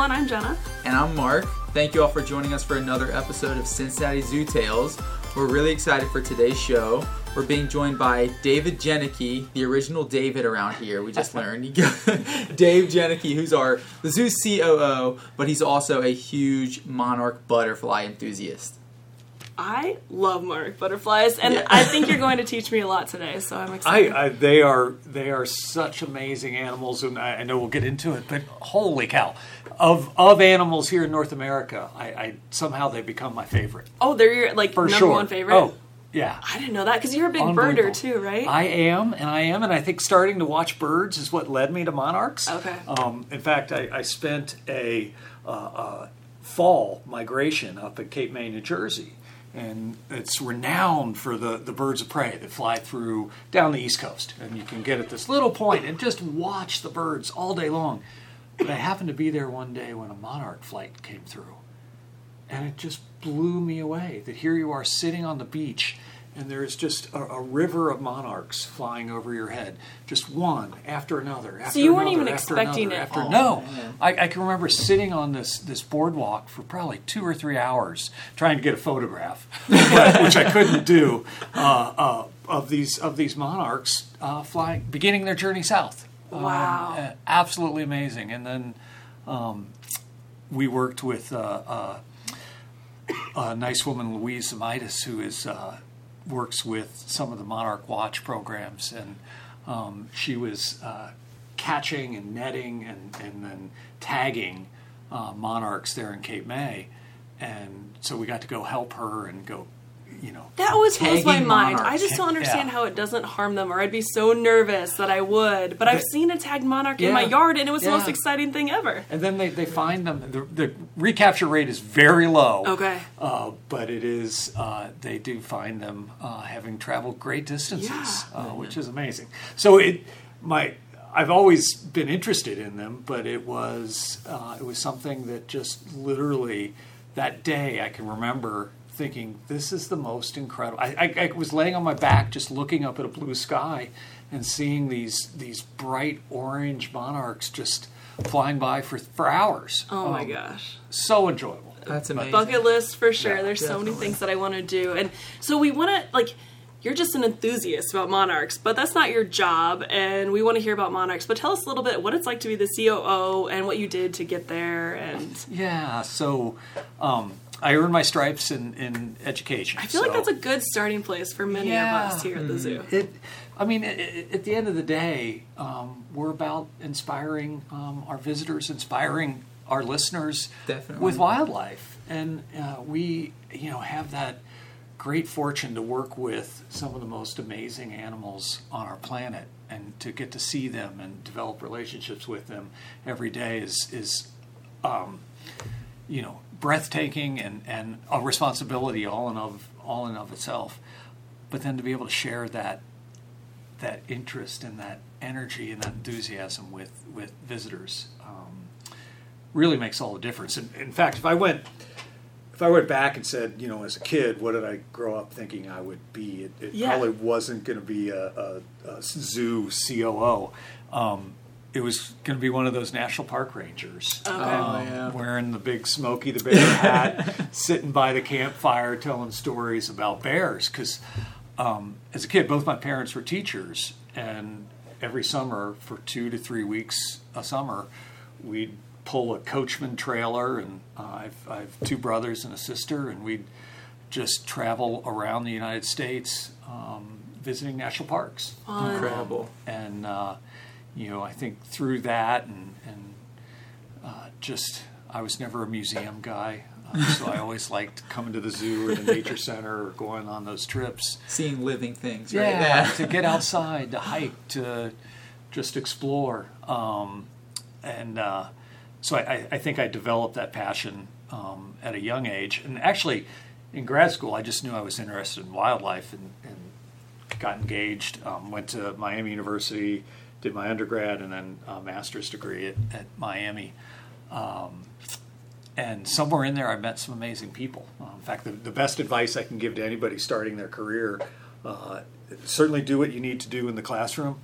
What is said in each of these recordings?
everyone. I'm Jenna. And I'm Mark. Thank you all for joining us for another episode of Cincinnati Zoo Tales. We're really excited for today's show. We're being joined by David Jenike, the original David around here. We just learned. Dave Jenike, who's our the zoo COO, but he's also a huge monarch butterfly enthusiast. I love monarch butterflies, and Yeah. I think you're going to teach me a lot today. So I'm I, excited. I they are they are such amazing animals, and I, I know we'll get into it. But holy cow, of of animals here in North America, I, I somehow they become my favorite oh, they're your like for number sure. one favorite. Oh, yeah. I didn't know that because you're a big birder too, right? I am, and I am, and I think starting to watch birds is what led me to monarchs. Okay. Um, in fact, I, I spent a uh, uh, fall migration up at Cape May, New Jersey, and it's renowned for the, the birds of prey that fly through down the East Coast, and you can get at this little point and just watch the birds all day long. But I happened to be there one day when a monarch flight came through and it just blew me away that here you are sitting on the beach and there's just a, a river of monarchs flying over your head just one after another after you weren't even after expecting another, it. after Oh, no man. I, I can remember sitting on this this boardwalk for probably two or three hours trying to get a photograph but, which I couldn't do uh, uh, of these of these monarchs uh, flying beginning their journey south Wow. uh, absolutely amazing. And then um, we worked with uh, uh, a nice woman, Louise Zemaitis, who is uh, works with some of the Monarch Watch programs, and um, she was uh, catching and netting and, and then tagging uh, monarchs there in Cape May, and so we got to go help her and go, you know, that always blows my Tagging mind. I just don't understand Yeah. how it doesn't harm them, or I'd be so nervous that I would. But I've seen a tagged monarch in my yard, and it was the most exciting thing ever. and then they, they find them. The, the recapture rate is very low. Okay. Uh, but it is, uh, they do find them uh, having traveled great distances, Yeah. uh, which is amazing. So it, my, I've always been interested in them, but it was, uh, it was something that just literally that day I can remember thinking, this is the most incredible. I, I, I was laying on my back just looking up at a blue sky and seeing these these bright orange monarchs just flying by for, for hours. Oh my Um, gosh. So enjoyable. That's amazing. bucket list for sure. Yeah, There's so many things that I want to do, and so we want to like. You're just an enthusiast about monarchs, but that's not your job, and we want to hear about monarchs. But tell us a little bit what it's like to be the COO and what you did to get there. And Yeah, so um, I earned my stripes in, in education. I feel like that's a good starting place for many Yeah. of us here at the zoo. It, I mean, i- i at the end of the day, um, we're about inspiring um, our visitors, inspiring our listeners Definitely. with wildlife, and uh, we, you know, have that great fortune to work with some of the most amazing animals on our planet, and to get to see them and develop relationships with them every day is is um, you know breathtaking and, and a responsibility all in of all in of itself. But then to be able to share that that interest and that energy and that enthusiasm with with visitors um, really makes all the difference. And in fact, if I went if I went back and said, you know, as a kid, what did I grow up thinking I would be? It, it Yeah. probably wasn't going to be a, a, a zoo COO. Um, it was going to be one of those national park rangers, Okay. Oh, um, yeah. wearing the big Smokey the Bear hat, sitting by the campfire telling stories about bears. Because um, as a kid, both my parents were teachers, and every summer for two to three weeks a summer, we'd pull a coachman trailer, and uh, I've, I have two brothers and a sister, and we'd just travel around the United States um, visiting national parks Fun. Incredible. and uh, you know I think through that and and uh, just I was never a museum guy, uh, so I always liked coming to the zoo or the nature center or going on those trips. Seeing living things, right? Yeah, to get outside, to hike, to just explore, um, and uh, so I, I think I developed that passion um, at a young age. And actually, in grad school, I just knew I was interested in wildlife and, and got engaged. Um, went to Miami University, did my undergrad and then a master's degree at, at Miami. Um, and somewhere in there, I met some amazing people. Uh, in fact, the, the best advice I can give to anybody starting their career uh, certainly do what you need to do in the classroom,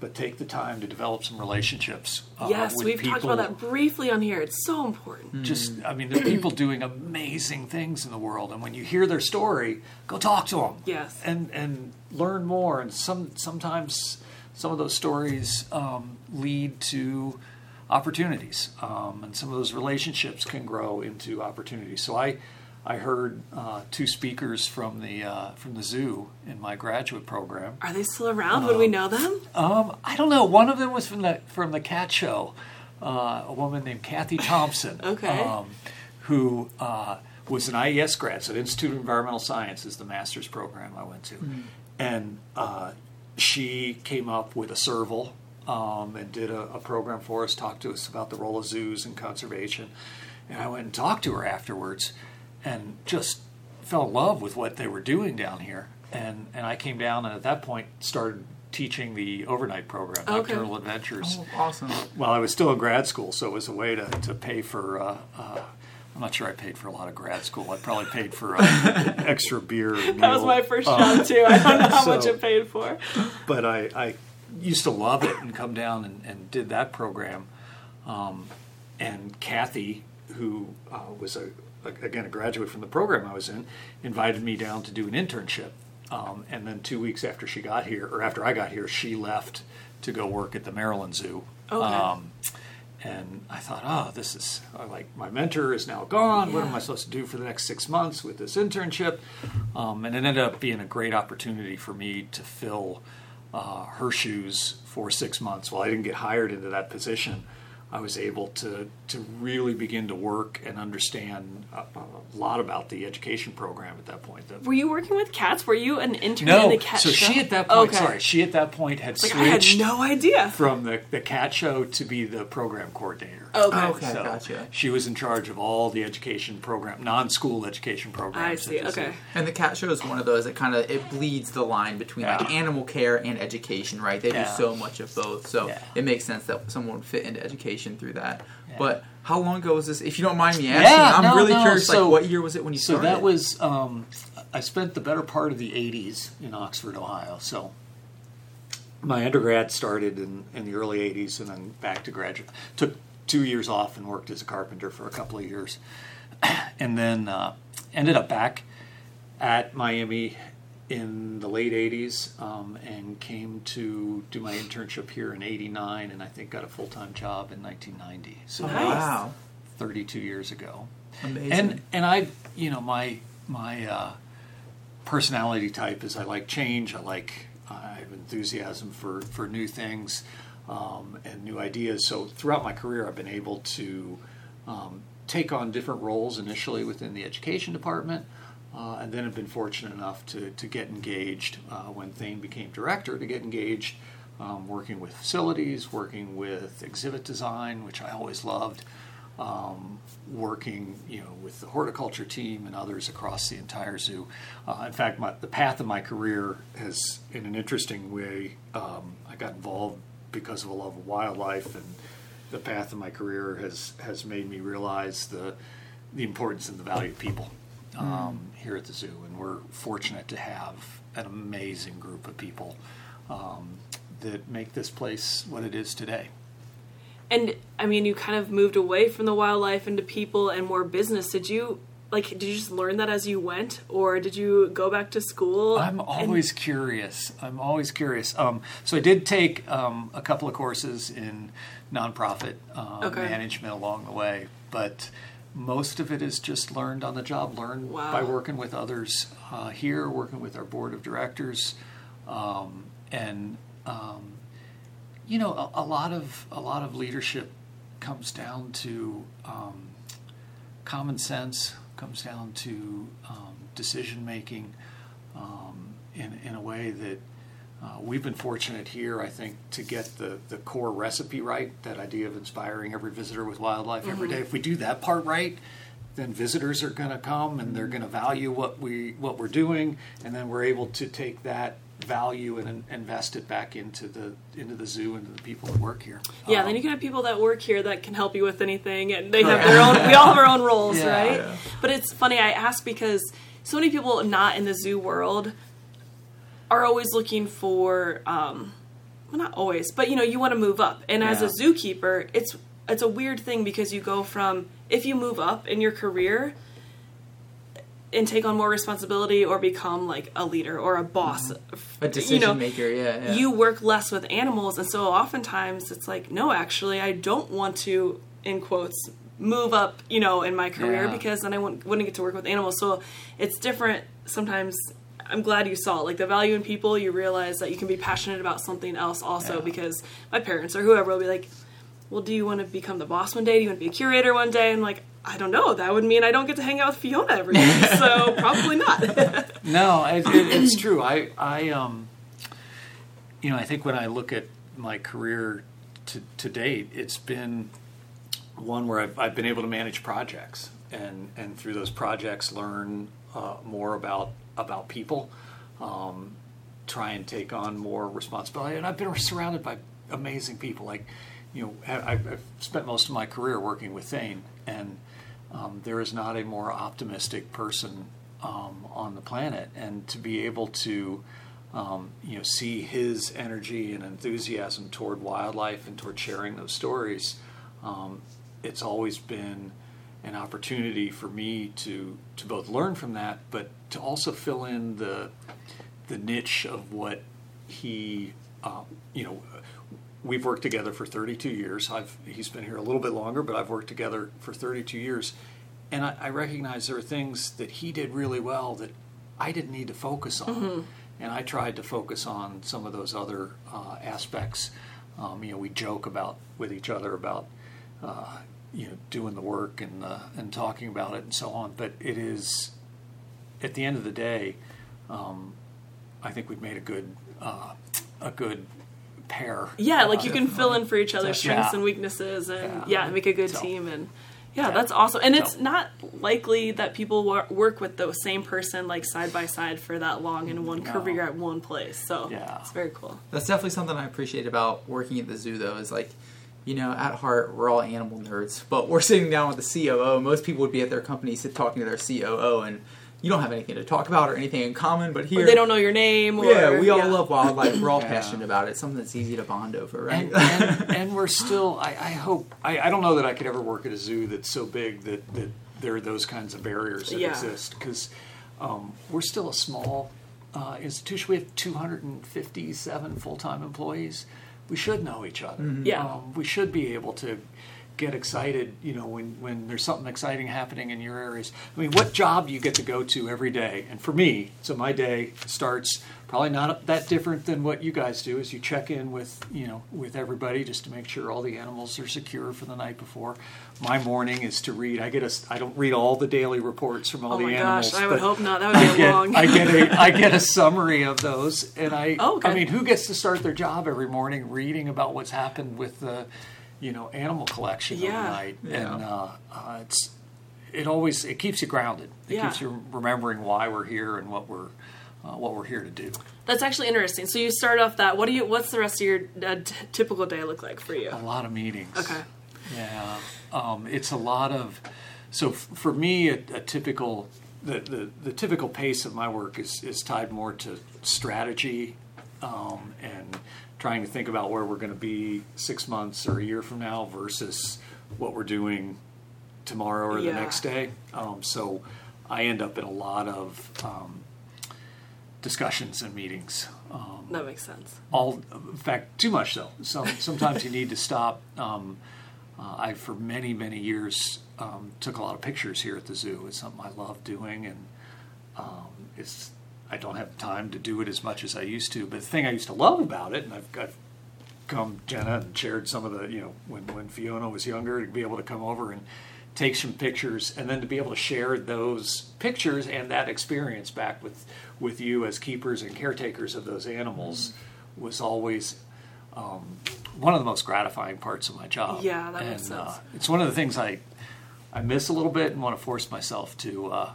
but take the time to develop some relationships. uh, yes, with we've talked about that briefly on here. It's so important. just i mean there are people doing amazing things in the world and when you hear their story go talk to them Yes. and and learn more and some sometimes some of those stories um, lead to opportunities um, and some of those relationships can grow into opportunities so i i heard uh, two speakers from the uh, from the zoo in my graduate program Are they still around? Would we know them? um, I don't know. One of them was from the from the Cat Show. Uh, a woman named Kathy Thompson. Okay. Um, who uh, was an IES grad, so the Institute of Environmental Sciences, the master's program I went to, and uh, she came up with a serval um, and did a, a program for us, talked to us about the role of zoos and conservation, and I went and talked to her afterwards, and just fell in love with what they were doing down here, and and I came down and at that point started teaching the overnight program, Okay. Nocturnal Adventures. Oh, awesome. Well, I was still in grad school, so it was a way to, to pay for. Uh, uh, I'm not sure I paid for a lot of grad school. I probably paid for uh, extra beer. That was my first job too. I don't know how much so- it paid for. But I, I used to love it and come down and, and did that program. Um, and Kathy, who uh, was a, a- again a graduate from the program I was in, invited me down to do an internship. Um, and then two weeks after she got here, or after I got here, she left to go work at the Maryland Zoo. Okay. And I thought, oh, this is I like my mentor is now gone. What am I supposed to do for the next six months with this internship? Um, and it ended up being a great opportunity for me to fill uh, her shoes for six months. While I didn't get hired into that position, I was able to to really begin to work and understand a, a lot about the education program at that point. The- Were you working with cats? Were you an intern no, in the cat so show? she at that point, Okay. sorry, she at that point had Like, I had switched no idea. from the, the cat show to be the program coordinator. Oh, okay. Okay, gotcha. She was in charge of all the education program, non-school education programs. I see. Okay. And the cat show is one of those that kind of it bleeds the line between like animal care and education, right? They Yeah. do so much of both, so Yeah. it makes sense that someone would fit into education through that. Yeah. But how long ago was this? If you don't mind me asking, Yeah, I'm no, really no, curious. so- like, what year was it when you So started? So that was um, I spent the better part of the '80s in Oxford, Ohio. So my undergrad started in, in the early '80s, and then back to graduate. Took two years off and worked as a carpenter for a couple of years, and then uh, ended up back at Miami in the late 80s um, and came to do my internship here in 89 and I think got a full-time job in 1990 so Nice. wow, 32 years ago amazing. and and I, you know, my my uh, personality type is I like change. I like I have enthusiasm for for new things um, and new ideas. So throughout my career, I've been able to um, take on different roles initially within the education department. Uh, and then have been fortunate enough to, to get engaged uh, when Thane became director, to get engaged um, working with facilities, working with exhibit design, which I always loved, um, working, you know, with the horticulture team and others across the entire zoo. Uh, in fact, my, the path of my career has, in an interesting way, um, I got involved because of a love of wildlife, and the path of my career has has made me realize the the importance and the value of people um, here at the zoo, and we're fortunate to have an amazing group of people um, that make this place what it is today. And I mean, you kind of moved away from the wildlife into people and more business. Did you like? Did you just learn that as you went, or did you go back to school? I'm and- always curious. I'm always curious. Um, so I did take um, a couple of courses in nonprofit uh, Okay. management along the way, but most of it is just learned on the job, learned Wow. by working with others uh, here, working with our board of directors, um, and um, you know, a, a lot of a lot of leadership comes down to um, common sense, comes down to um, decision making um, in in a way that. Uh, we've been fortunate here, I think, to get the, the core recipe right. That idea of inspiring every visitor with wildlife every day. If we do that part right, then visitors are going to come and they're going to value what we what we're doing, and then we're able to take that value and in- invest it back into the into the zoo and to the people that work here. yeah, Um, then you can have people that work here that can help you with anything, and they have their own. We all have our own roles, Yeah. right? Yeah. But it's funny. I ask because so many people not in the zoo world are always looking for um, well, not always, but you know, you want to move up. And as a zookeeper, it's it's a weird thing because you go from if you move up in your career and take on more responsibility or become like a leader or a boss, Mm-hmm. A decision you know, maker, yeah, yeah. you work less with animals, and so oftentimes it's like, no, actually, I don't want to, in quotes, move up, you know, in my career Yeah. because then I wouldn't, wouldn't get to work with animals. So it's different sometimes. I'm glad you saw it. Like the value in people, you realize that you can be passionate about something else also Yeah. because my parents or whoever will be like, well, do you want to become the boss one day? Do you want to be a curator one day? And like, I don't know. That would mean I don't get to hang out with Fiona every day. so probably not. No, it, it, it's true. I, I, um, you know, I think when I look at my career to, to date, it's been one where I've, I've been able to manage projects and, and through those projects learn uh, more about about people, um, try and take on more responsibility. And I've been surrounded by amazing people. Like, you know, I've spent most of my career working with Thane, and um, there is not a more optimistic person um, on the planet. And to be able to, um, you know, see his energy and enthusiasm toward wildlife and toward sharing those stories, um, it's always been an opportunity for me to to both learn from that, but to also fill in the the niche of what he, uh, you know, we've worked together for 32 years. I've he's been here a little bit longer, but I've worked together for 32 years, and I, I recognize there are things that he did really well that I didn't need to focus on, and I tried to focus on some of those other uh, aspects. Um, you know, we joke about with each other about uh, you know doing the work and uh, and talking about it and so on, but it is at the end of the day. Um, I think we've made a good uh, a good pair. Yeah, like you can fill in for each other's So, strengths yeah. and weaknesses, and Yeah. yeah, make a good So- team. And yeah, Yeah. that's awesome. And it's not likely that people wor- work with the same person like side by side for that long in one No. career at one place. So Yeah. it's very cool. That's definitely something I appreciate about working at the zoo, though, is like, you know, at heart, we're all animal nerds, but we're sitting down with the COO. Most people would be at their company sit talking to their COO, and you don't have anything to talk about or anything in common, but here. Or they don't know your name. Or, Yeah, we all yeah. love wildlife. We're all Yeah. passionate about it. It's something that's easy to bond over, right? and, and, and we're still I, I hope I, I don't know that I could ever work at a zoo that's so big that, that there are those kinds of barriers that Yeah. exist because um, we're still a small uh, institution. We have 257 full-time employees. We should know each other. Yeah. Um, we should be able to get excited, you know, when, when there's something exciting happening in your areas. I mean, what job do you get to go to every day? And for me, so my day starts probably not that different than what you guys do is you check in with, you know, with everybody just to make sure all the animals are secure for the night before. My morning is to read. I get a I don't read all the daily reports from all Oh the animals. gosh, I would hope not. That would be I get, long. I get a I get a summary of those, and I Oh, okay. I mean, who gets to start their job every morning reading about what's happened with the, you know, animal collection Yeah. overnight, Yeah. and uh, uh, it's it always it keeps you grounded. It Yeah. keeps you remembering why we're here and what we're uh, what we're here to do. That's actually interesting. So you start off that. What do you? What's the rest of your uh, t- typical day look like for you? A lot of meetings. Okay. Yeah, um, it's a lot of. So f- for me, a, a typical the, the the typical pace of my work is is tied more to strategy, um, and trying to think about where we're going to be six months or a year from now versus what we're doing tomorrow or Yeah. the next day. Um, so I end up in a lot of um, discussions and meetings. Um, That makes sense. all in fact too much though some sometimes you need to stop um, uh, i for many many years um, took a lot of pictures here at the zoo it's something i love doing and um, it's i don't have time to do it as much as i used to but the thing i used to love about it and i've got come jenna and shared some of the you know when, when fiona was younger to be able to come over and take some pictures and then to be able to share those pictures and that experience back with with you as keepers and caretakers of those animals was always um, one of the most gratifying parts of my job. Yeah, that makes and, Uh, it's one of the things I I miss a little bit and want to force myself to uh,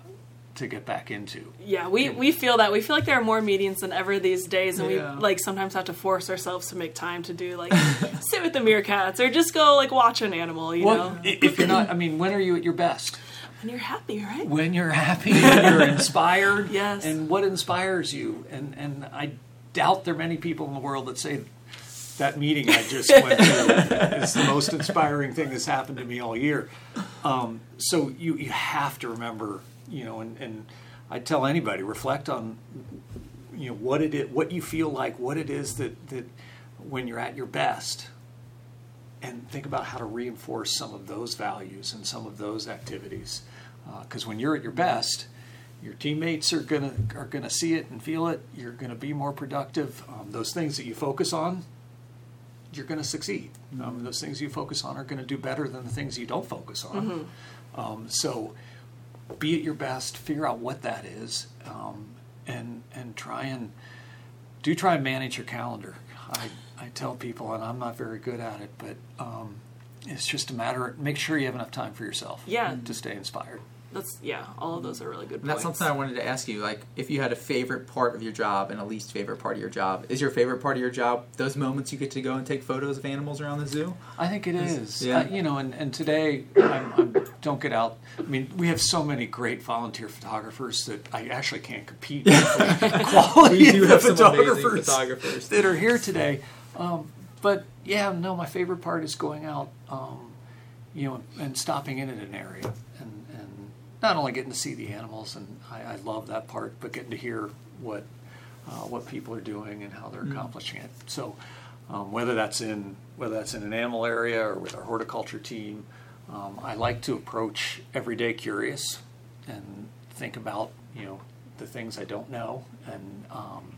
to get back into. Yeah, we, we feel that. We feel like there are more meetings than ever these days, and Yeah. we like sometimes have to force ourselves to make time to do like sit with the meerkats or just go like watch an animal. You Well, know, if you're not, I mean, when are you at your best? when you're happy, right? When you're happy, when you're inspired, Yes. and what inspires you. And and I doubt there are many people in the world that say that meeting I just went to is the most inspiring thing that's happened to me all year. Um, so you you have to remember, you know, and, and I tell anybody reflect on, you know, what it is, what you feel like, what it is that that when you're at your best, and think about how to reinforce some of those values and some of those activities. Because uh, when you're at your best, your teammates are gonna are gonna see it and feel it. You're gonna be more productive. Um, those things that you focus on, you're gonna succeed. Mm-hmm. Um, those things you focus on are gonna do better than the things you don't focus on. Mm-hmm. Um, so, be at your best. Figure out what that is, um, and and try and do try and manage your calendar. I I tell people, and I'm not very good at it, but um, it's just a matter. Of, make sure you have enough time for yourself. Yeah. To stay inspired that's yeah all of those are really good and that's something i wanted to ask you like if you had a favorite part of your job and a least favorite part of your job is your favorite part of your job those moments you get to go and take photos of animals around the zoo? I think it is yeah. Uh, you know and, and today I'm, I'm, don't get out. I mean we have so many great volunteer photographers that i actually can't compete with the quality we do have of photographers, photographers. that are here today. Um, but yeah no my favorite part is going out um, you know and stopping in at an area not only getting to see the animals, and I, I love that part, but getting to hear what uh, what people are doing and how they're mm. accomplishing it. So um, whether that's in whether that's in an animal area or with our horticulture team, um, I like to approach every day curious and think about you know the things I don't know and um,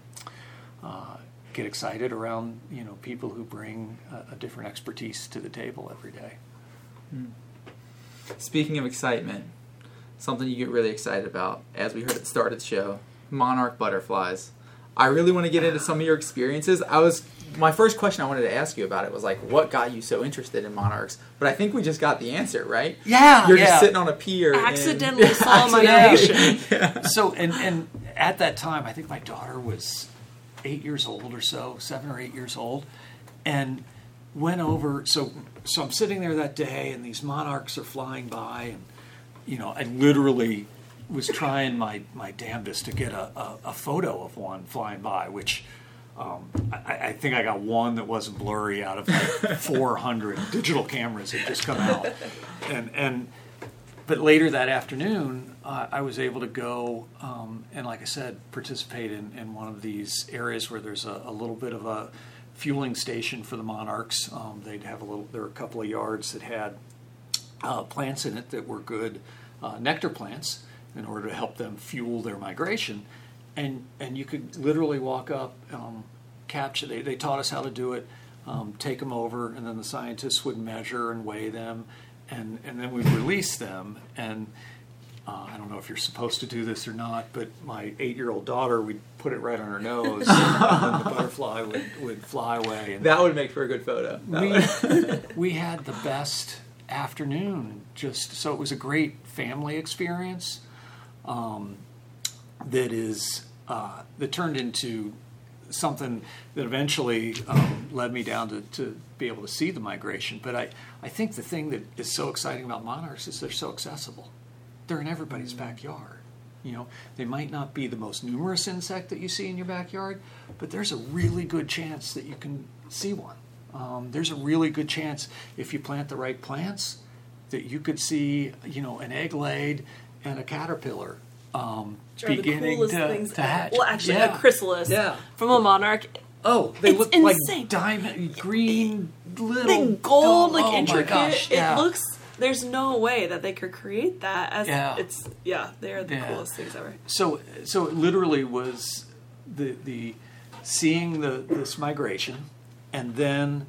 uh, get excited around you know people who bring a, a, different expertise to the table every day. Mm. Speaking of excitement, something you get really excited about, as we heard at the start of the show, monarch butterflies. I really want to get into some of your experiences. I was my first question I wanted to ask you about it was like, what got you so interested in monarchs? But I think we just got the answer, right? Yeah, you're yeah. just sitting on a pier. Accidentally and, saw migration. yeah. So, and and at that time, I think my daughter was eight years old or so, seven or eight years old, and went over. So, so I'm sitting there that day, and these monarchs are flying by, and you know, I literally was trying my, my damnedest to get a, a, a photo of one flying by, which um, I, I, think I got one that wasn't blurry out of like 400 digital cameras that just come out. And, and but later that afternoon, uh, I was able to go um, and, like I said, participate in, in one of these areas where there's a, a little bit of a fueling station for the monarchs. Um, they'd have a little. There were a couple of yards that had uh, plants in it that were good uh, nectar plants in order to help them fuel their migration. And, and you could literally walk up, um, capture, they, they taught us how to do it, um, take them over, and then the scientists would measure and weigh them, and, and then we'd release them. And uh, I don't know if you're supposed to do this or not, but my eight year old daughter, we'd put it right on her nose, and then the butterfly would, would fly away. And that would make for a good photo. We, we had the best afternoon. Just so it was a great family experience um, that is uh, that turned into something that eventually um, led me down to, to be able to see the migration. But I, I think the thing that is so exciting about monarchs is they're so accessible. They're in everybody's backyard. You know, they might not be the most numerous insect that you see in your backyard, but there's a really good chance that you can see one. Um, there's a really good chance if you plant the right plants that you could see, you know, an egg laid and a caterpillar um, beginning to, to hatch. Well, actually, yeah. a chrysalis yeah. from a monarch. Oh, they it's look insane. like diamond green little they gold, like oh intricate. Gosh, yeah. It looks. There's no way that they could create that. As yeah. it's yeah, they are the coolest things ever. So so it literally was the the seeing the this migration and then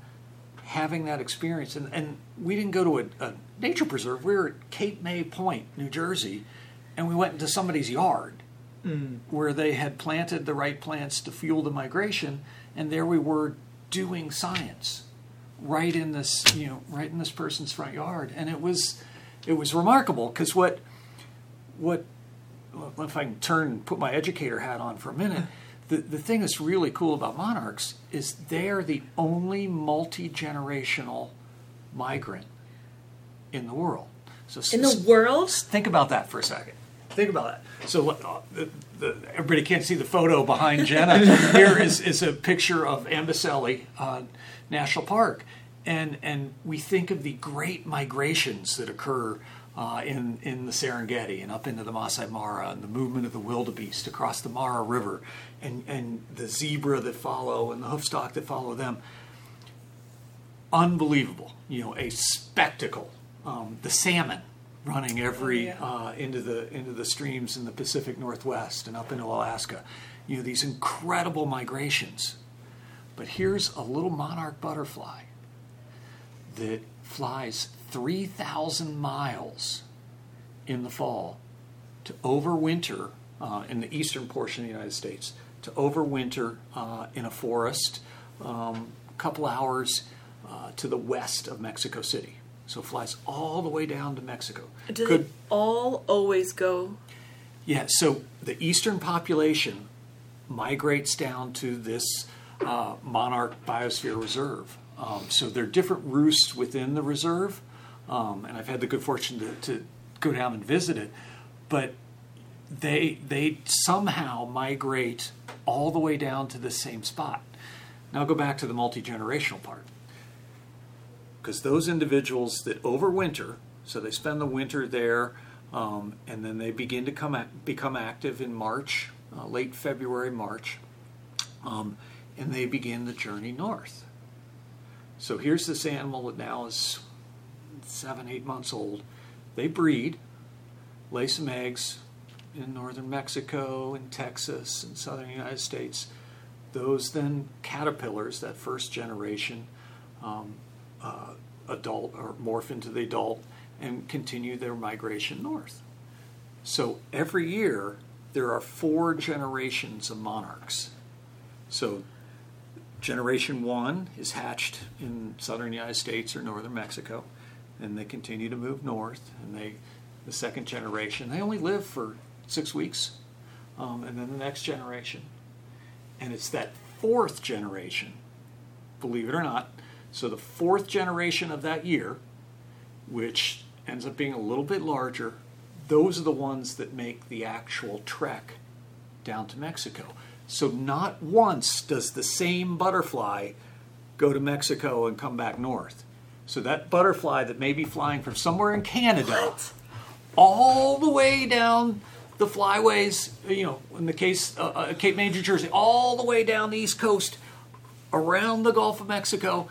having that experience. And, and we didn't go to a, a nature preserve. We were at Cape May Point, New Jersey, and we went into somebody's yard mm. where they had planted the right plants to fuel the migration, and there we were doing science right in this you know right in this person's front yard, and it was it was remarkable because what what if I can turn put my educator hat on for a minute the, the thing that's really cool about monarchs is they are the only multi generational migrant in the world. So in the world, think about that for a second. think about that. So uh, the, the, everybody can't see the photo behind Jenna. Here is, is a picture of Amboseli uh, National Park, and and we think of the great migrations that occur. Uh, in in the Serengeti and up into the Masai Mara and the movement of the wildebeest across the Mara River, and and the zebra that follow and the hoofstock that follow them. Unbelievable, you know, a spectacle. Um, the salmon running every uh, into the into the streams in the Pacific Northwest and up into Alaska. You know these incredible migrations. But here's a little monarch butterfly that flies 3,000 miles in the fall to overwinter uh, in the eastern portion of the United States, to overwinter uh, in a forest um, a couple hours uh, to the west of Mexico City. So it flies all the way down to Mexico. Do Could- they all always go? yeah, so the eastern population migrates down to this uh, monarch biosphere reserve. Um, so there are different roosts within the reserve, um, and I've had the good fortune to, to go down and visit it. But they they somehow migrate all the way down to the same spot. Now go back to the multi generational part because those individuals that overwinter, so they spend the winter there, um, and then they begin to come become active in March, uh, late February, March, um, and they begin the journey north. So here's this animal that now is seven, eight months old. They breed, lay some eggs in northern Mexico and Texas and southern United States. Those then caterpillars, that first generation, um, uh, adult or morph into the adult and continue their migration north. So every year there are four generations of monarchs. So generation one is hatched in southern United States or northern Mexico, and they continue to move north. And they, the second generation, they only live for six weeks, um, and then the next generation, and it's that fourth generation, believe it or not. So the fourth generation of that year, which ends up being a little bit larger, those are the ones that make the actual trek down to Mexico. So not once does the same butterfly go to Mexico and come back north. So that butterfly that may be flying from somewhere in Canada all the way down the flyways, you know, in the case uh, uh, Cape May, New Jersey, all the way down the East Coast, around the Gulf of Mexico,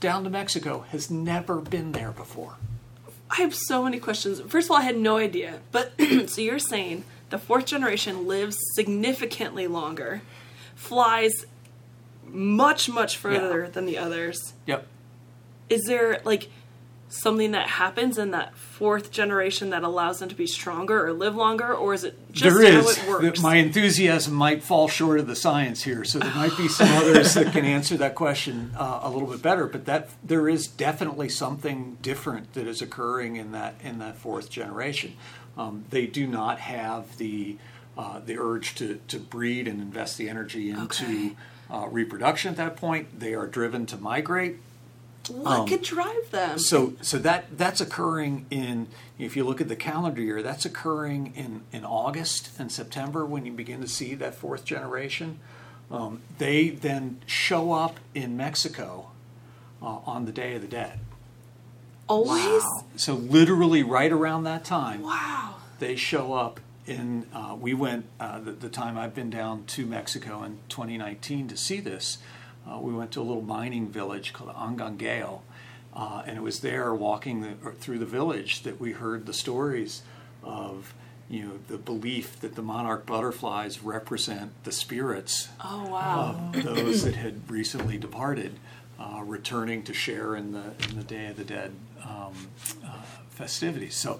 down to Mexico, has never been there before. I have so many questions. First of all, I had no idea. But so you're saying the fourth generation lives significantly longer, flies much, much further than the others. Yep. Is there like something that happens in that fourth generation that allows them to be stronger or live longer, or is it just there how is. it works? My enthusiasm might fall short of the science here, so there might be some others that can answer that question uh, a little bit better. But that there is definitely something different that is occurring in that in that fourth generation. Um, they do not have the uh, the urge to to breed and invest the energy into Okay. uh, reproduction at that point. They are driven to migrate. What could drive them? um, So, so that that's occurring in. If you look at the calendar year, that's occurring in in August and September when you begin to see that fourth generation. Um, they then show up in Mexico uh, on the Day of the Dead. Always? So literally, right around that time, Wow. they show up in uh, we went uh, the, the time i've been down to mexico in 2019 to see this uh, we went to a little mining village called Angangueo uh, and it was there walking the, through the village that we heard the stories of you know the belief that the monarch butterflies represent the spirits Oh, wow. of those that had recently departed, uh, returning to share in the in the Day of the Dead um, uh, festivities. So,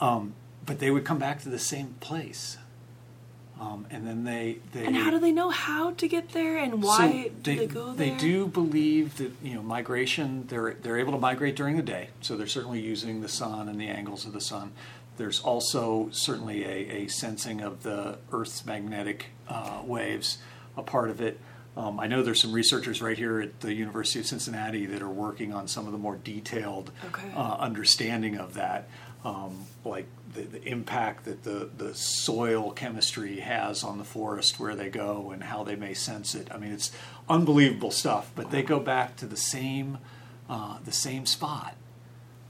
um, but they would come back to the same place, um, and then they they. and how do they know how to get there and why so do they go there? They do believe that you know migration. They're they're able to migrate during the day, so they're certainly using the sun and the angles of the sun. There's also certainly a, a sensing of the Earth's magnetic uh, waves, a part of it. Um, I know there's some researchers right here at the University of Cincinnati that are working on some of the more detailed Okay. uh, understanding of that, um, like the, the impact that the, the soil chemistry has on the forest where they go and how they may sense it. I mean, it's unbelievable stuff. But they go back to the same uh, the same spot,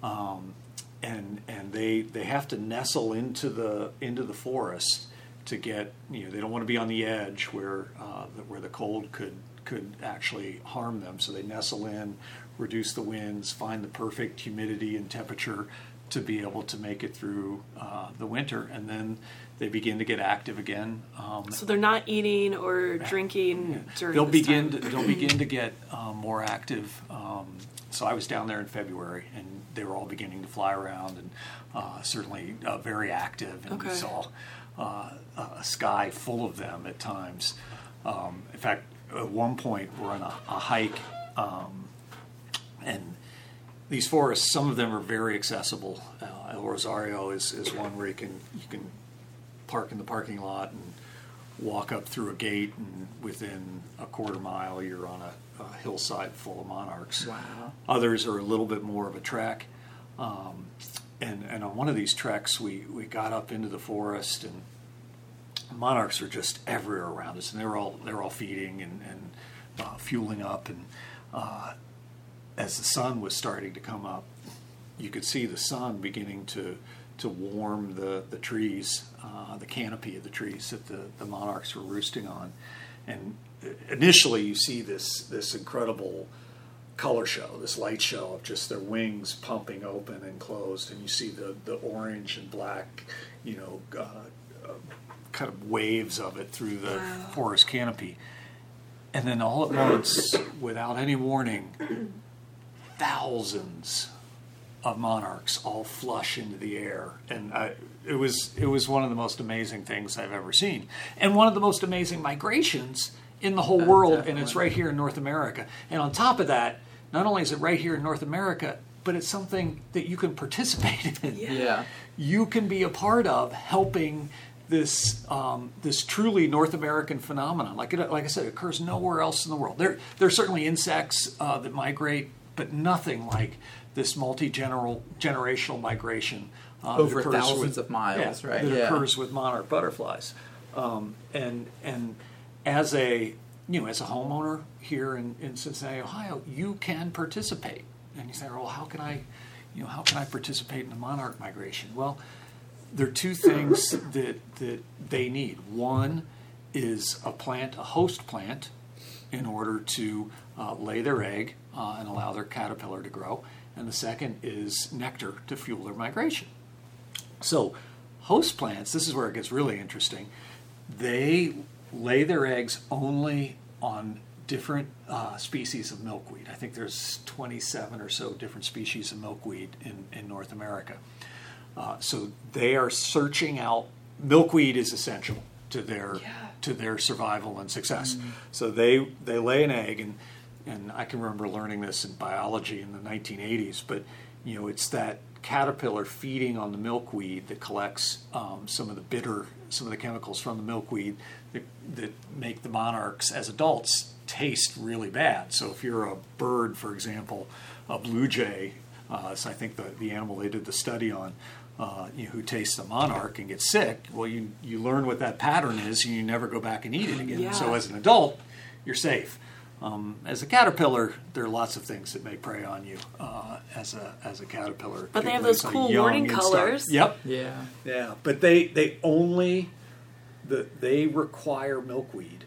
um, and and they they have to nestle into the into the forest to get you know they don't want to be on the edge where uh, the- where the cold could could actually harm them. So they nestle in, reduce the winds, find the perfect humidity and temperature to be able to make it through uh, the winter, and then they begin to get active again. Um, So they're not eating or drinking during they'll begin to, they'll begin to get um, more active. Um, so I was down there in February, and they were all beginning to fly around, and uh, certainly uh, very active. And we saw uh, a sky full of them at times. Um, in fact, at one point we're on a, a hike, um, and these forests, some of them are very accessible. Uh, El Rosario is, is one where you can you can park in the parking lot and walk up through a gate, and within a quarter mile, you're on a, a hillside full of monarchs. Wow. Others are a little bit more of a trek. Um, and, and on one of these treks, we, we got up into the forest, and monarchs are just everywhere around us, and they're all they're all feeding and, and uh, fueling up. And uh, as the sun was starting to come up, you could see the sun beginning to to warm the the trees, uh, the canopy of the trees that the, the monarchs were roosting on. And initially, you see this this incredible color show, this light show of just their wings pumping open and closed, and you see the the orange and black, you know. Uh, uh, kind of waves of it through the Wow. forest canopy. And then all at once, without any warning, thousands of monarchs all flush into the air, and I, it was it was one of the most amazing things I've ever seen, and one of the most amazing migrations in the whole world, and it's right here in North America. And on top of that, not only is it right here in North America, but it's something that you can participate in Yeah. you can be a part of helping this um, this truly North American phenomenon. Like it, like I said, it occurs nowhere else in the world. There there are certainly insects uh, that migrate, but nothing like this multi generational migration uh, Over thousands with- of miles, yeah, right? That Yeah. occurs with monarch butterflies, um, and and as a you know as a homeowner here in, in Cincinnati, Ohio, you can participate. And you say, well, how can I, you know, how can I participate in the monarch migration? Well, there are two things that that they need. One is a plant, a host plant, in order to uh, lay their egg uh, and allow their caterpillar to grow. And the second is nectar to fuel their migration. So, host plants, this is where it gets really interesting. They lay their eggs only on different uh, species of milkweed. I think there's 27 or so different species of milkweed in, in North America. Uh, so they are searching out. Milkweed is essential to their to their survival and success. So they they lay an egg, and and I can remember learning this in biology in the 1980s. But you know, it's that caterpillar feeding on the milkweed that collects um, some of the bitter, some of the chemicals from the milkweed that, that make the monarchs as adults taste really bad. So if you're a bird, for example, a blue jay, uh, so I think the, the animal they did the study on, uh, you know, who tastes the monarch and gets sick, well, you, you learn what that pattern is and you never go back and eat it again. Yeah. So as an adult, you're safe. Um, as a caterpillar, there are lots of things that may prey on you uh, as a as a caterpillar. But they have those cool warning instar. colors. Yep. Yeah. Yeah, but they they only the they require milkweed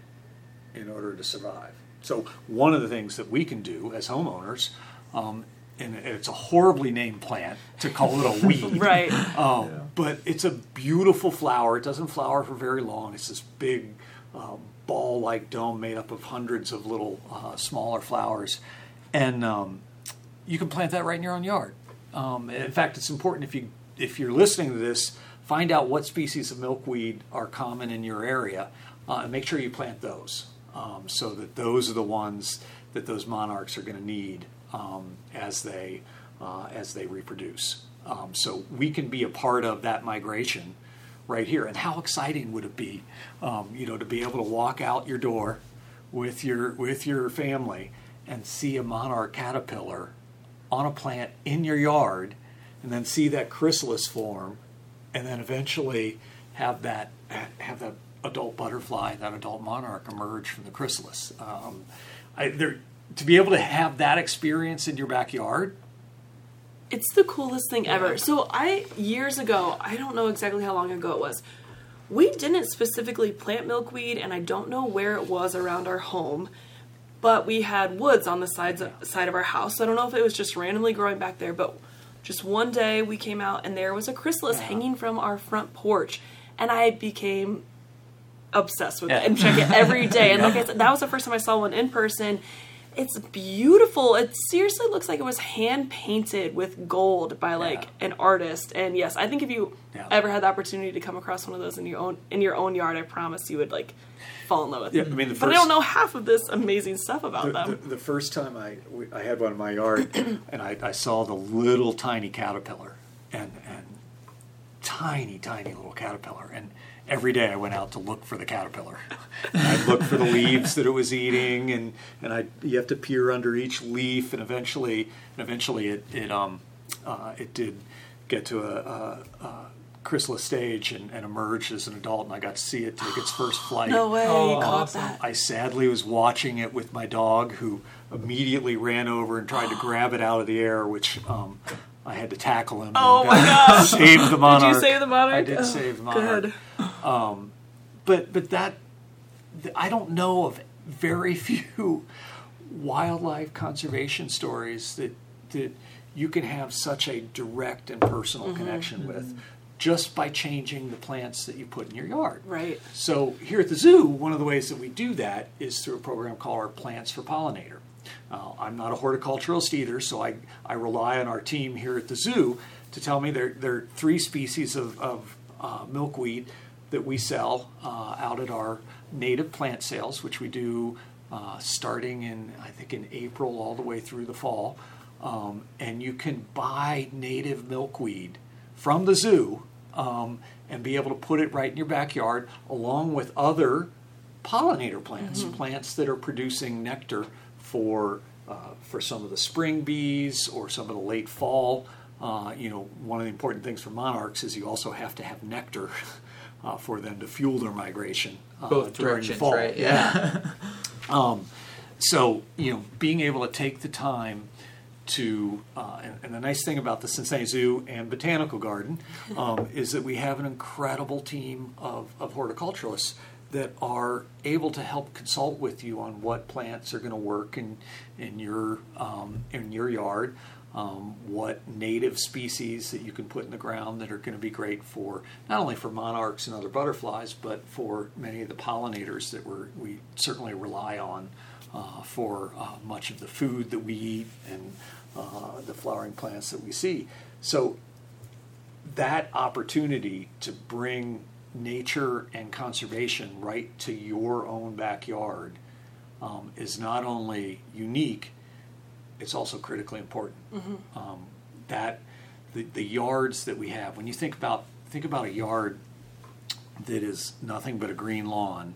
in order to survive. So one of the things that we can do as homeowners, um, and it's a horribly named plant to call it a weed, Right. um, But it's a beautiful flower. It doesn't flower for very long. It's this big uh, ball-like dome made up of hundreds of little uh, smaller flowers, and um, you can plant that right in your own yard. Um, in fact, it's important if you if you're listening to this, find out what species of milkweed are common in your area, uh, and make sure you plant those, um, so that those are the ones that those monarchs are going to need um, as they uh, as they reproduce. Um, so we can be a part of that migration right here. And how exciting would it be, um, you know, to be able to walk out your door with your with your family and see a monarch caterpillar on a plant in your yard, and then see that chrysalis form, and then eventually have that have that adult butterfly, that adult monarch emerge from the chrysalis. Um, I, there, to be able to have that experience in your backyard it's the coolest thing ever. So I years ago, I don't know exactly how long ago it was. We didn't specifically plant milkweed, and I don't know where it was around our home, but we had woods on the sides of, side of our house. So I don't know if it was just randomly growing back there, but just one day we came out and there was a chrysalis Yeah. hanging from our front porch, and I became obsessed with it and check it every day. And like I said, that was the first time I saw one in person. It's beautiful. It seriously looks like it was hand painted with gold by like Yeah. an artist. And yes, I think if you Yeah. ever had the opportunity to come across one of those in your own in your own yard, I promise you would like fall in love with Yeah, it. I mean, the but I don't know half of this amazing stuff about the, them. the, the first time I, we, I had one in my yard and I, I saw the little tiny caterpillar and, and tiny, tiny little caterpillar. And every day I went out to look for the caterpillar. I'd look for the leaves that it was eating and, and I, you have to peer under each leaf and eventually, and eventually it, it, um, uh, it did get to a, a, a chrysalis stage and, and emerged as an adult and I got to see it take its first flight. no way Oh, you caught that. I sadly was watching it with my dog, who immediately ran over and tried to grab it out of the air, which um, I had to tackle him. Oh and, my uh, gosh. Save the monarch. Did you save the monarch? I did Oh, save the monarch. Good. But but that I don't know of very few wildlife conservation stories that that you can have such a direct and personal Mm-hmm. connection with just by changing the plants that you put in your yard. Right. So here at the zoo, one of the ways that we do that is through a program called our Plants for Pollinator. Uh, I'm not a horticulturalist either, so I, I rely on our team here at the zoo to tell me there, there are three species of, of uh, milkweed that we sell uh, out at our native plant sales, which we do uh, starting in, I think, in April all the way through the fall. Um, and you can buy native milkweed from the zoo um, and be able to put it right in your backyard along with other pollinator plants, plants that are producing nectar for uh, for some of the spring bees or some of the late fall. Uh, you know, one of the important things for monarchs is you also have to have nectar uh, for them to fuel their migration uh, Both during the fall. right? Yeah. So, you know, being able to take the time to, uh, and, and the nice thing about the Cincinnati Zoo and Botanical Garden um, is that we have an incredible team of, of horticulturalists that are able to help consult with you on what plants are going to work in, in, your, um, in your yard. Um, what native species that you can put in the ground that are going to be great for not only for monarchs and other butterflies, but for many of the pollinators that we're, we certainly rely on uh, for uh, much of the food that we eat and uh, the flowering plants that we see. So that opportunity to bring nature and conservation right to your own backyard um, is not only unique, it's also critically important. Um, that the, the yards that we have, when you think about think about a yard that is nothing but a green lawn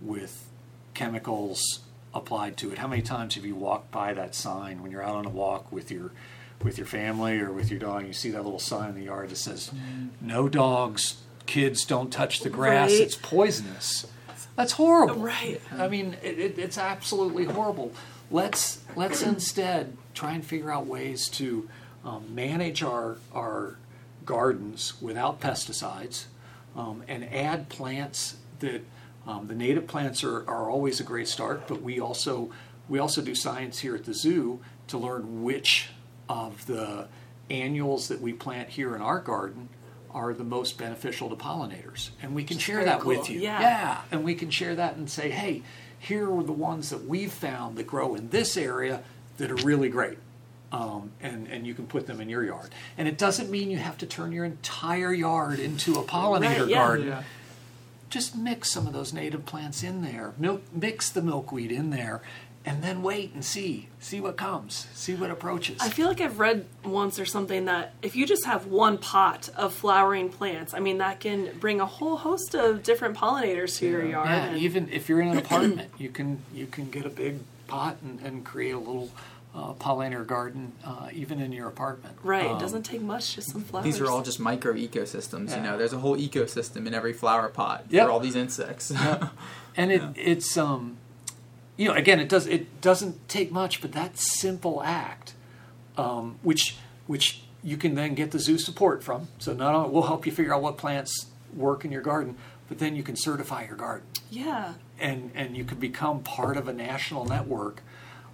with chemicals applied to it. How many times have you walked by that sign when you're out on a walk with your with your family or with your dog? You see that little sign in the yard that says, "No dogs, kids don't touch the grass. Right. It's poisonous." That's horrible. Right. I mean, it, it, it's absolutely horrible. Let's let's instead try and figure out ways to um, manage our our gardens without pesticides um, and add plants that um, the native plants are, are always a great start, but we also we also do science here at the zoo to learn which of the annuals that we plant here in our garden are the most beneficial to pollinators, and we can share that cool. with you. Yeah. yeah, and we can share that and say, hey, here are the ones that we've found that grow in this area that are really great. Um, and, and you can put them in your yard. And it doesn't mean you have to turn your entire yard into a pollinator Right, yeah. garden. Yeah. Just mix some of those native plants in there. Milk, mix the milkweed in there, and then wait and see, see what comes, see what approaches. I feel like I've read once or something that if you just have one pot of flowering plants, I mean, that can bring a whole host of different pollinators to your yard. Yeah, and- even if you're in an apartment, you can you can get a big pot and, and create a little uh, pollinator garden, uh, even in your apartment. right. Um, it doesn't take much, just some flowers. These are all just micro ecosystems. You know, there's a whole ecosystem in every flower pot Yep. for all these insects. and it it's um you know again it does it doesn't take much but that simple act um, which which you can then get the zoo support from so not only we'll help you figure out what plants work in your garden but then you can certify your garden Yeah. and and you can become part of a national network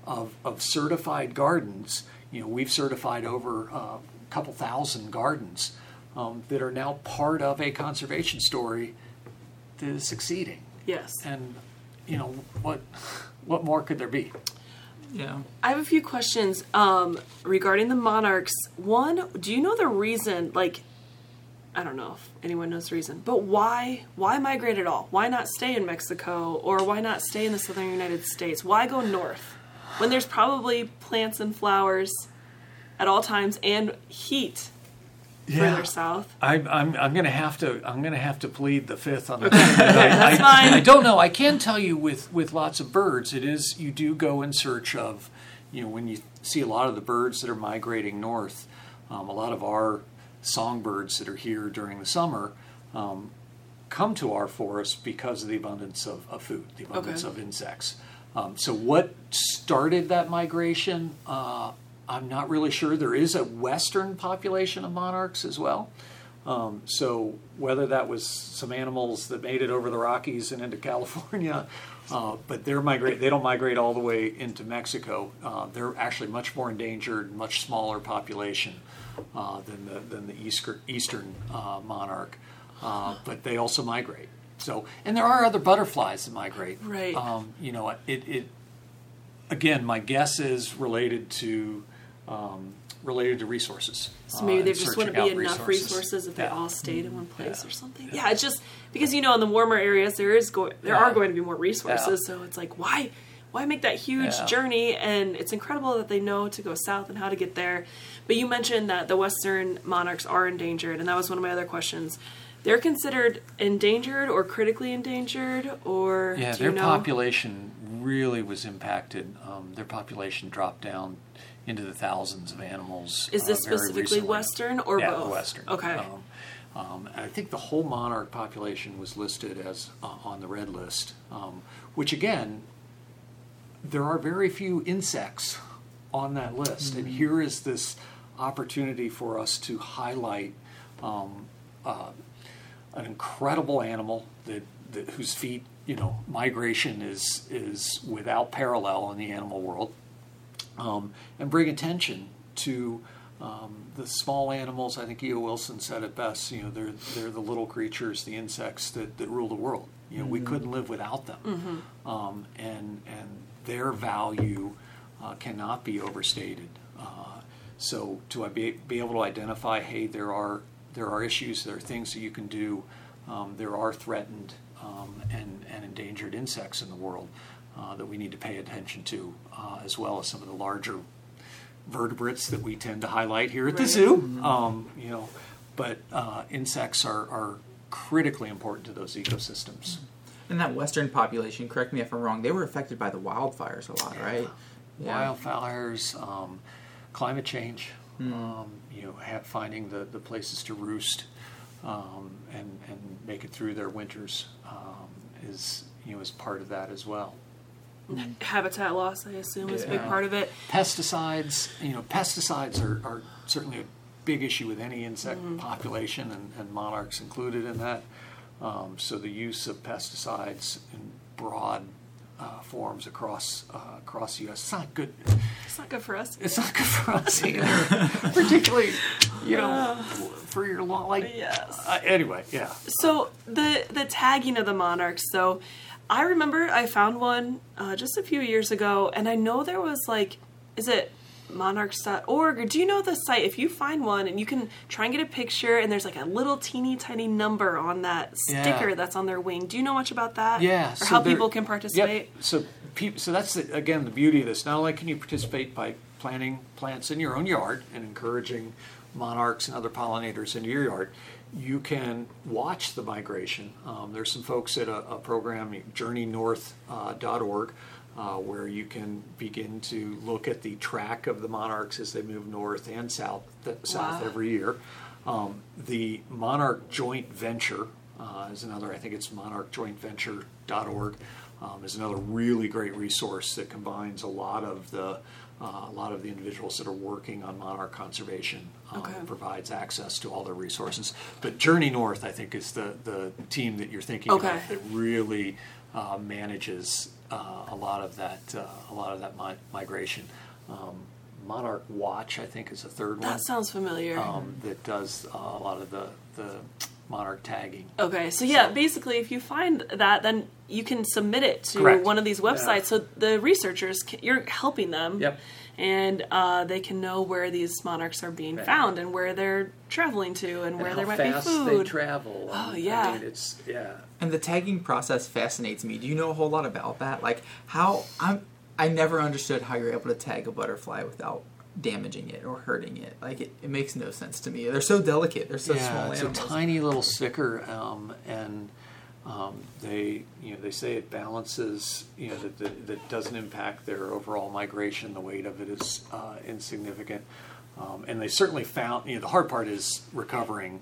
of, of certified gardens. You know, we've certified over uh, a couple thousand gardens um, that are now part of a conservation story that is succeeding. Yes. And you know what what more could there be? yeah. I have a few questions um, regarding the monarchs. One, do you know the reason? Like, I don't know if anyone knows the reason, but why why migrate at all? Why not stay in Mexico or why not stay in the southern United States? Why go north when there's probably plants and flowers at all times and heat further south? I'm, I'm, I'm going to have to I'm going to have to plead the fifth on that. That's I, fine. I don't know. I can tell you with with lots of birds, it is you do go in search of, you know, when you see a lot of the birds that are migrating north, um, a lot of our songbirds that are here during the summer. Um, come to our forest because of the abundance of, of food, the abundance Okay. of insects. Um, so, what started that migration? Uh, I'm not really sure. There is a western population of monarchs as well. Um, so, whether that was some animals that made it over the Rockies and into California, uh, but they're migrate. They don't migrate all the way into Mexico. Uh, they're actually much more endangered, much smaller population uh, than the than the eastern eastern uh, monarch. Uh, but they also migrate. So, and there are other butterflies that migrate. Right. Um, you know, it, it again, my guess is related to um, related to resources. So maybe uh, there just wouldn't be enough resources, if they all stayed in one place Yeah. or something. Yeah, it's just because you know in the warmer areas there is go- there Yeah. are going to be more resources, Yeah. so it's like why why make that huge Yeah. journey? And it's incredible that they know to go south and how to get there. But you mentioned that the western monarchs are endangered, and that was one of my other questions. They're considered endangered or critically endangered, or Yeah, their know? population really was impacted. Um, their population dropped down into the thousands of animals. Is this uh, specifically recently. Western or yeah, both? Western. Okay. Um, um, I think the whole monarch population was listed as uh, on the red list, um, which again, there are very few insects on that list, and here is this opportunity for us to highlight um, uh, an incredible animal that, that whose feat, you know, migration is is without parallel in the animal world, um, and bring attention to um, the small animals. I think E.O. Wilson said it best. You know, they're they're the little creatures, the insects that, that rule the world. You know, we couldn't live without them, um, and and their value uh, cannot be overstated. Uh, so to be, be able to identify, hey, there are there are issues, there are things that you can do. Um, there are threatened um, and, and endangered insects in the world uh, that we need to pay attention to, uh, as well as some of the larger vertebrates that we tend to highlight here at the Right. zoo. Um, you know, but uh, insects are, are critically important to those ecosystems. And that western population, correct me if I'm wrong, they were affected by the wildfires a lot, right? Wildfires, um, climate change, Hmm. um, you know, ha- finding the, the places to roost um, and, and make it through their winters um, is, you know, is part of that as well. Habitat loss, I assume, is a big Yeah. part of it. Pesticides, you know, pesticides are, are certainly a big issue with any insect Mm-hmm. population and, and monarchs included in that. Um, so the use of pesticides in broad uh, forms across uh, across the U.S. It's not good. It's not good for us. It's not good for us either, particularly you know for your long like. Yes. Uh, anyway, yeah. So the the tagging of the monarchs. So I remember I found one uh, just a few years ago, and I know there was like, is it monarchs.org or do you know the site? If you find one and you can try and get a picture, and there's like a little teeny tiny number on that Yeah. sticker that's on their wing. Do you know much about that? Yeah, Or so how people can participate? Yep. So peop so that's the, again the beauty of this. Not only can you participate by planting plants in your own yard and encouraging monarchs and other pollinators into your yard, you can watch the migration. Um, there's some folks at a, a program, journeynorth.org, uh, where you can begin to look at the track of the monarchs as they move north and south, th- south Wow. every year. Um, the Monarch Joint Venture uh, is another, I think it's monarchjointventure.org, um, is another really great resource that combines a lot of the uh, a lot of the individuals that are working on monarch conservation. Um, Okay. Provides access to all their resources. But Journey North, I think, is the, the team that you're thinking Okay. about that really uh, manages uh, a lot of that uh, a lot of that mi- migration. Um, Monarch Watch, I think, is a third one That sounds familiar. um, that does uh, a lot of the, the monarch tagging. Okay, so yeah, So- basically, if you find that, then you can submit it to Correct. one of these websites. So the researchers, can, you're helping them, Yep. and uh, they can know where these monarchs are being Right. found and where they're traveling to and, where there might be food. They travel. Oh, and, yeah. I mean, it's yeah. And the tagging process fascinates me. Do you know a whole lot about that? Like how I'm I never understood how you're able to tag a butterfly without damaging it or hurting it. Like it, it makes no sense to me. They're so delicate. They're so yeah, small it's animals. a tiny little sticker, um, and um, they you know they say it balances you know that, that, that doesn't impact their overall migration. The weight of it is uh, insignificant, um, and they certainly found you know the hard part is recovering.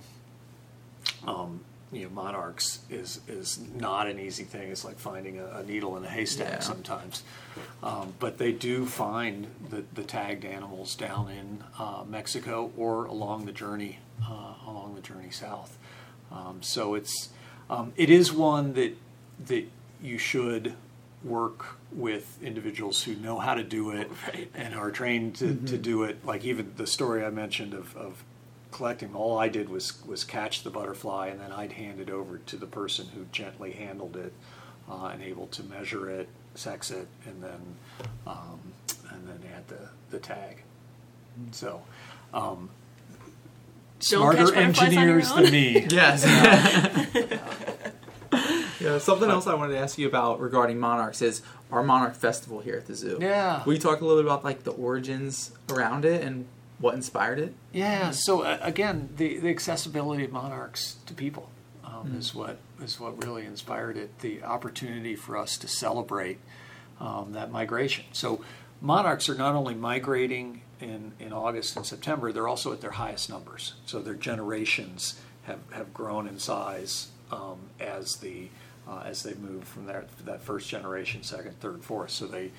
You know, monarchs is is not an easy thing. It's like finding a, a needle in a haystack Yeah. sometimes. Um, but they do find the, the tagged animals down in uh, Mexico or along the journey uh, along the journey south. Um, so it's um, it is one that that you should work with individuals who know how to do it Right. and are trained to, to do it. Like even the story I mentioned of, of collecting, all I did was was catch the butterfly and then I'd hand it over to the person who gently handled it uh, and able to measure it, sex it, and then um, and then add the the tag. So. Um, smarter butterflies on your engineers own. than me. Yes. yeah, something else I wanted to ask you about regarding monarchs is our monarch festival here at the zoo. Yeah. Will you talk a little bit about like the origins around it and what inspired it? Yeah. So uh, again, the, the accessibility of monarchs to people um, is what is what really inspired it. The opportunity for us to celebrate um, that migration. So monarchs are not only migrating in, in August and September, they're also at their highest numbers. So their generations have, have grown in size um, as the uh, as they move from that first generation, second, third, fourth. So they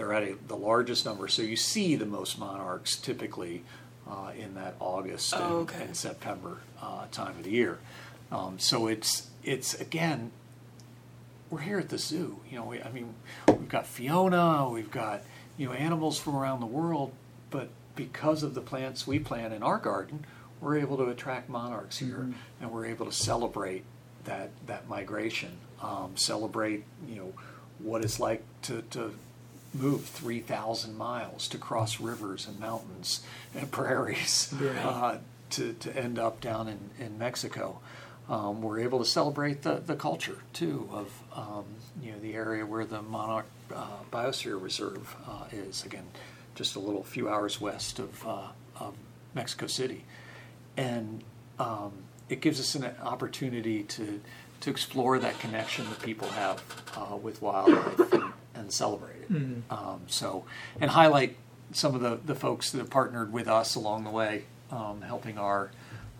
they're at a, the largest number. So you see the most monarchs typically uh, in that August and, Oh, okay. and September uh, time of the year. Um, so it's it's again we're here at the zoo. You know, we, I mean, we've got Fiona, we've got you know animals from around the world, but because of the plants we plant in our garden, we're able to attract monarchs here, and we're able to celebrate that that migration, um, celebrate you know what it's like to to move 3,000 miles to cross rivers and mountains and prairies Right. uh, to, to end up down in, in Mexico. Um, we're able to celebrate the, the culture too of um, you know the area where the Monarch uh, Biosphere Reserve uh, is again just a little few hours west of, uh, of Mexico City, and um, it gives us an opportunity to to explore that connection that people have uh, with wildlife and, celebrate it. Um, so and highlight some of the, the folks that have partnered with us along the way, um, helping our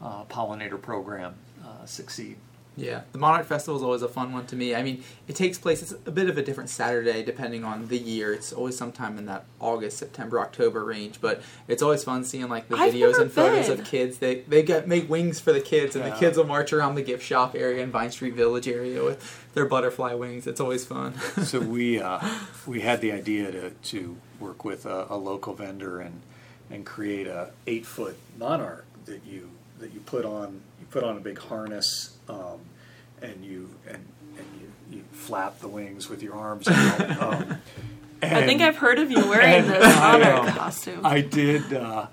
uh, pollinator program uh, succeed. Yeah, the Monarch Festival is always a fun one to me. I mean, it takes place, it's a bit of a different Saturday depending on the year. It's always sometime in that August, September, October range, but it's always fun seeing like the I've videos never and photos been. of kids. They they get make wings for the kids and the kids will march around the gift shop area and Vine Street Village area with their butterfly wings. It's always fun. so we uh, we had the idea to, to work with a, a local vendor and and create a eight foot monarch that you that you put on you put on a big harness um, and you and and you, you flap the wings with your arms out. Um, I think I've heard of you wearing and this I, monarch um, costume. I did. Uh,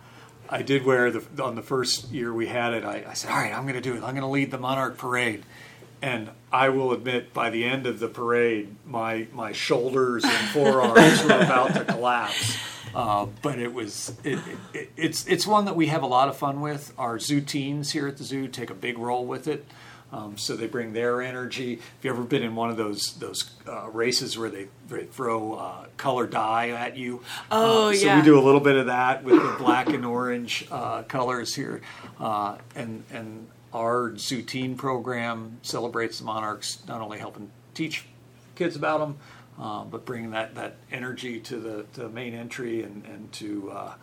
I did wear the on the first year we had it. I, I said, "All right, I'm going to do it. I'm going to lead the Monarch Parade," and I will admit, by the end of the parade, my my shoulders and forearms were about to collapse. Uh, but it was it, it, it's it's one that we have a lot of fun with. Our zoo teens here at the zoo take a big role with it. Um, so they bring their energy. If you ever been in one of those those uh, races where they, they throw uh, color dye at you? Oh, Uh, so yeah. we do a little bit of that with the black and orange uh, colors here, uh, and and our zoo teen program celebrates the monarchs, not only helping teach kids about them, uh, but bringing that that energy to the, the main entry and and to uh,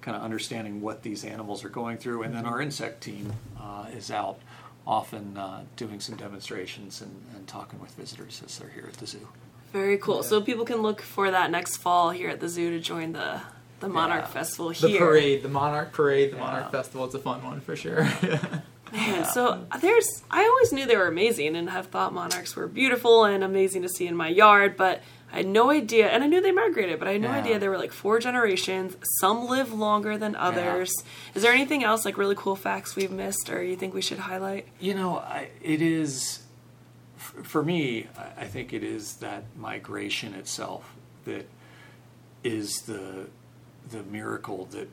kind of understanding what these animals are going through. And then our insect team uh, is out often uh, doing some demonstrations and, and talking with visitors as they're here at the zoo. Very cool. So people can look for that next fall here at the zoo to join the the Monarch Yeah. Festival The here. parade, the Monarch Parade, the Yeah. Monarch Festival. It's a fun one for sure. Man, so uh, there's I always knew they were amazing and have thought monarchs were beautiful and amazing to see in my yard, but I had no idea and I knew they migrated, but I had no Yeah. idea there were like four generations. Some live longer than others. Is there anything else like really cool facts we've missed or you think we should highlight? You know, I, it is for me. I- I think it is that migration itself that is the the miracle that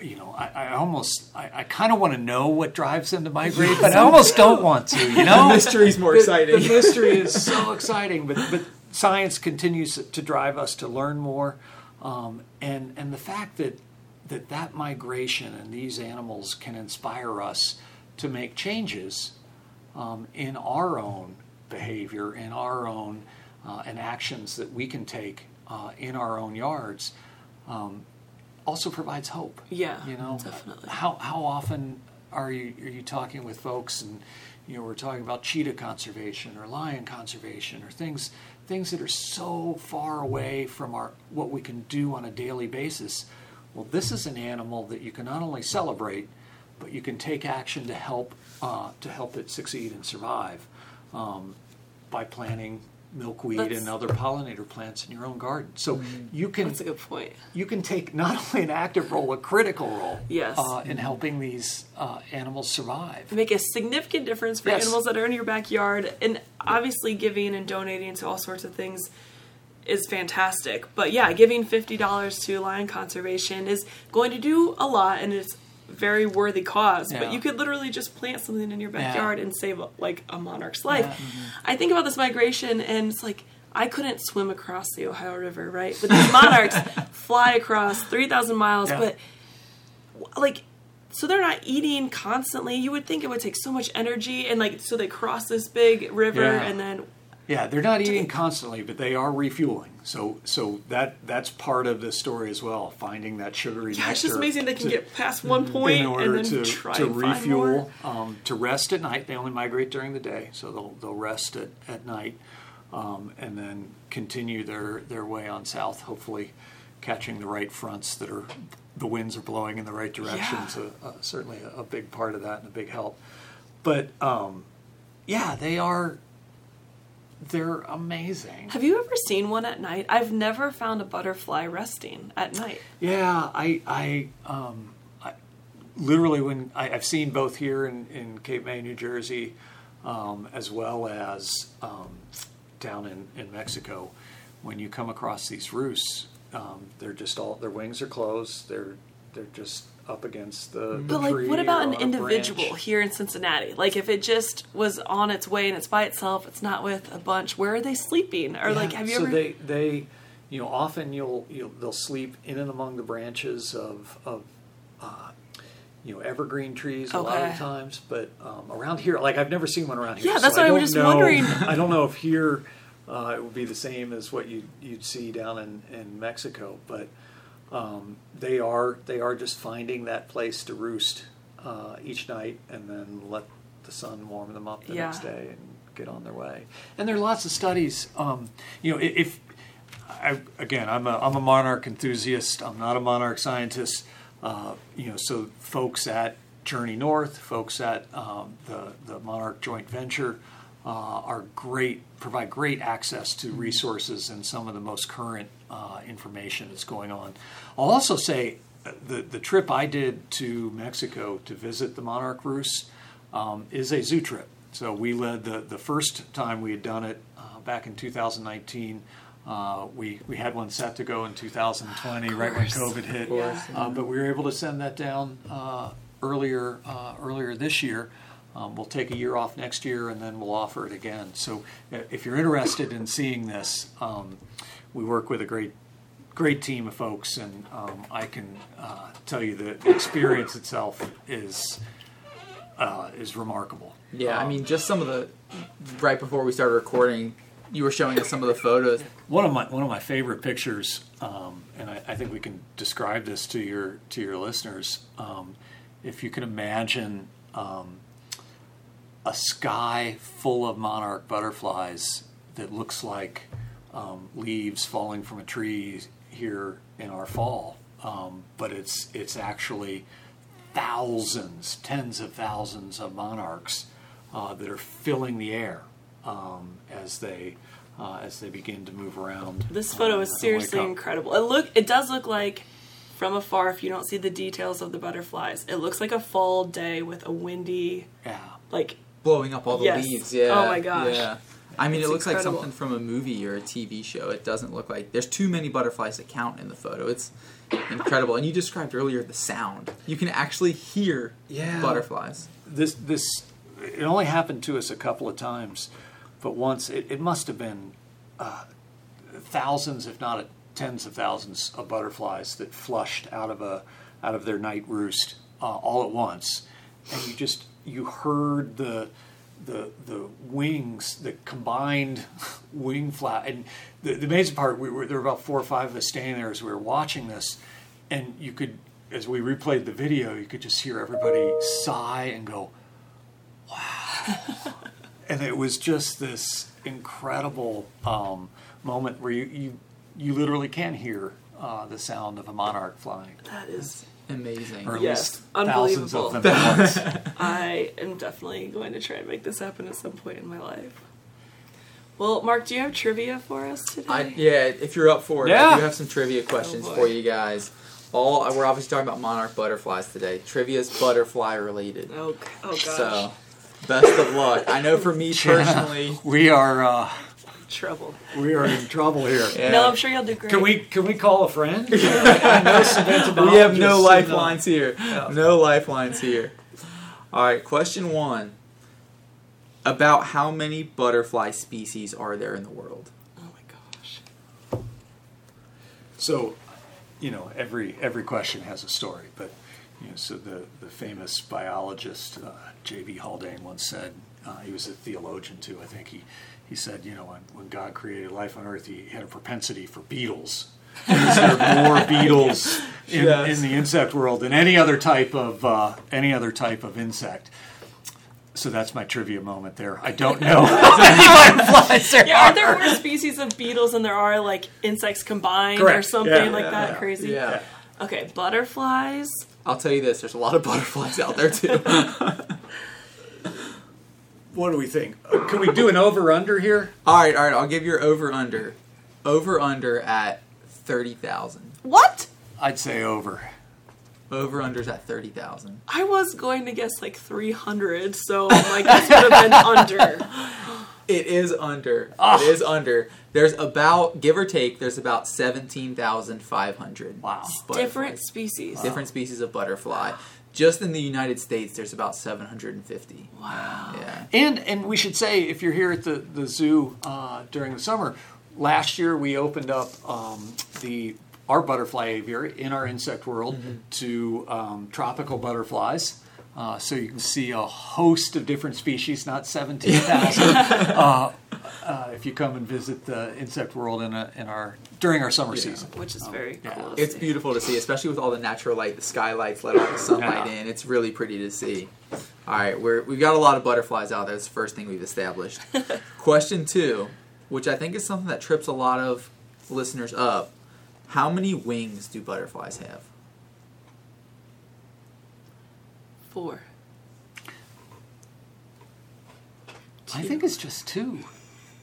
you know. I, I almost I, I kind of want to know what drives them to migrate, but I almost don't want to. You know, the mystery's more The- exciting. The mystery is so exciting, but but science continues to drive us to learn more, um, and and the fact that that that migration and these animals can inspire us to make changes um, in our own behavior, in our own uh, and actions that we can take uh, in our own yards, um, also provides hope. Yeah, you know, definitely. How how often are you are you talking with folks and you know we're talking about cheetah conservation or lion conservation or things things that are so far away from our what we can do on a daily basis. Well, this is an animal that you can not only celebrate, but you can take action to help uh, to help it succeed and survive um, by planting milkweed That's- and other pollinator plants in your own garden. So you can That's a good point. you can take not only an active role, a critical role, Yes. uh, in helping these uh, animals survive. make a significant difference for Yes. animals that are in your backyard and obviously giving and donating to all sorts of things is fantastic but yeah giving $50 to lion conservation is going to do a lot and it's very worthy cause Yeah. but you could literally just plant something in your backyard and save like a monarch's life Yeah. Mm-hmm. i think about this migration and it's like I couldn't swim across the Ohio River, right? But these monarchs fly across 3,000 miles, Yeah. but like so they're not eating constantly you would think it would take so much energy and like so they cross this big river Yeah. and then Yeah, they're not eating constantly, but they are refueling. So, so that that's part of the story as well. Finding that sugary yeah, it's just amazing they can to- get past one point in order and then to, try to refuel, um, to rest at night. They only migrate during the day, so they'll they'll rest at, at night, um, and then continue their their way on south. Hopefully, catching the right fronts that are the winds are blowing in the right direction. Yeah. So uh, certainly a, a big part of that and a big help. But um, yeah, they are. They're amazing. Have you ever seen one at night? I've never found a butterfly resting at night. Yeah, I, I, um, I literally when I, I've seen both here in, in Cape May, New Jersey, um, as well as um, down in, in Mexico, when you come across these roosts, um, they're just all their wings are closed. They're they're just up against the. But like, what about an individual branch. here in Cincinnati? Like, if it just was on its way and it's by itself, it's not with a bunch. Where are they sleeping? Or like, Yeah, have you so ever? they they you know often you'll you'll they'll sleep in and among the branches of of uh, you know evergreen trees a lot of Okay. times, but um, around here, like I've never seen one around here. Yeah, that's I what I was just know- wondering. I don't know if here uh, it would be the same as what you you'd see down in in Mexico, but. Um, they are they are just finding that place to roost uh, each night, and then let the sun warm them up the Yeah. next day and get on their way. And there are lots of studies. Um, you know, if I, again, I'm a I'm a monarch enthusiast. I'm not a monarch scientist. Uh, you know, so folks at Journey North, folks at um, the the Monarch Joint Venture. Uh, are great, provide great access to resources and some of the most current uh, information that's going on. I'll also say uh, the the trip I did to Mexico to visit the monarch roosts um, is a zoo trip. so we led the, the first time we had done it uh, back in 2019. Uh, we, we had one set to go in 2020, right when. COVID hit. course. Uh, but we were able to send that down uh, earlier uh, earlier this year. Um, we'll take a year off next year, and then we'll offer it again. So, if you're interested in seeing this, um, we work with a great great team of folks, and um, I can uh, tell you that the experience itself is uh, is remarkable. Yeah, I Um, mean, just some of the right before we started recording, you were showing us some of the photos. one of my one of my favorite pictures, um, and I, I think we can describe this to your to your listeners. Um, if you can imagine um, a sky full of monarch butterflies that looks like um, leaves falling from a tree here in our fall, um, but it's it's actually thousands, tens of thousands of monarchs uh, that are filling the air um, as they uh, as they begin to move around. This photo um, is seriously incredible. It look it does look like from afar if you don't see the details of the butterflies. It looks like a fall day with a windy Yeah, like blowing up all the Yes. leaves. Yeah. Oh my gosh. Yeah. I mean, It's it looks incredible. like something from a movie or a TV show. It doesn't look like there's too many butterflies to count in the photo. It's incredible. And you described earlier the sound. You can actually hear Yeah. butterflies. this this it only happened to us a couple of times, but once it, it must have been uh, thousands, if not tens of thousands, of butterflies that flushed out of a out of their night roost uh, all at once, and you just you heard the the the wings, the combined wing flap, and the, the amazing part, we were there were about four or five of us standing there as we were watching this, and you could, as we replayed the video, you could just hear everybody sigh and go, "Wow!" and it was just this incredible um, moment where you you you literally can hear uh, the sound of a monarch flying, that is Amazing. or at Yes, least thousands of unbelievable. them at once. I am definitely going to try and make this happen at some point in my life. Well, Mark, do you have trivia for us today? I, yeah, if you're up for it, I do have some trivia questions boy. for you guys. All we're obviously talking about monarch butterflies today. Trivia's butterfly related. Oh, oh gosh. So, best of luck. I know for me personally, we are uh, Trouble. we are in trouble here. yeah, No, I'm sure you'll do great. Can we can we call a friend? I we have no lifelines here. No lifelines here. All right, question one. About how many butterfly species are there in the world? Oh my gosh. So, you know, every every question has a story, but you know, so the the famous biologist uh, J.B. Haldane once said uh, he was a theologian too. I think he he said, you know, when, when God created life on Earth, he had a propensity for beetles. Is there are more beetles in, Yes. in the insect world than any other type of uh, any other type of insect? So that's my trivia moment there. I don't know. butterflies there Yeah, are there more species of beetles than there are like insects combined or something Yeah, like yeah, that yeah. crazy? Yeah. Okay, butterflies. I'll tell you this: there's a lot of butterflies out there too. What do we think? Can we do an over under here? all right, all right. I'll give your over under. Over under at thirty thousand. What? I'd say over. Over unders at thirty thousand. I was going to guess like 300, so my guess would have been under. It is under. Ah. It is under. There's about, give or take, there's about seventeen thousand five hundred. Wow. Different species. different species of butterfly. Just in the United States, there's about 750. Wow. Yeah. And and we should say if you're here at the the zoo uh, during the summer, last year we opened up um, the our butterfly aviary in our insect world to um, tropical butterflies. Uh, so you can see a host of different species, not 17,000. uh, uh, if you come and visit the insect world in, a, in our during our summer Yeah. season. Which is very yeah. cool. It's see. beautiful to see, especially with all the natural light. The skylights let all the sunlight Yeah. in. It's really pretty to see. All right, we're, we've got a lot of butterflies out there. That's the first thing we've established. Question two, which I think is something that trips a lot of listeners up. How many wings do butterflies have? Four. I think it's just two.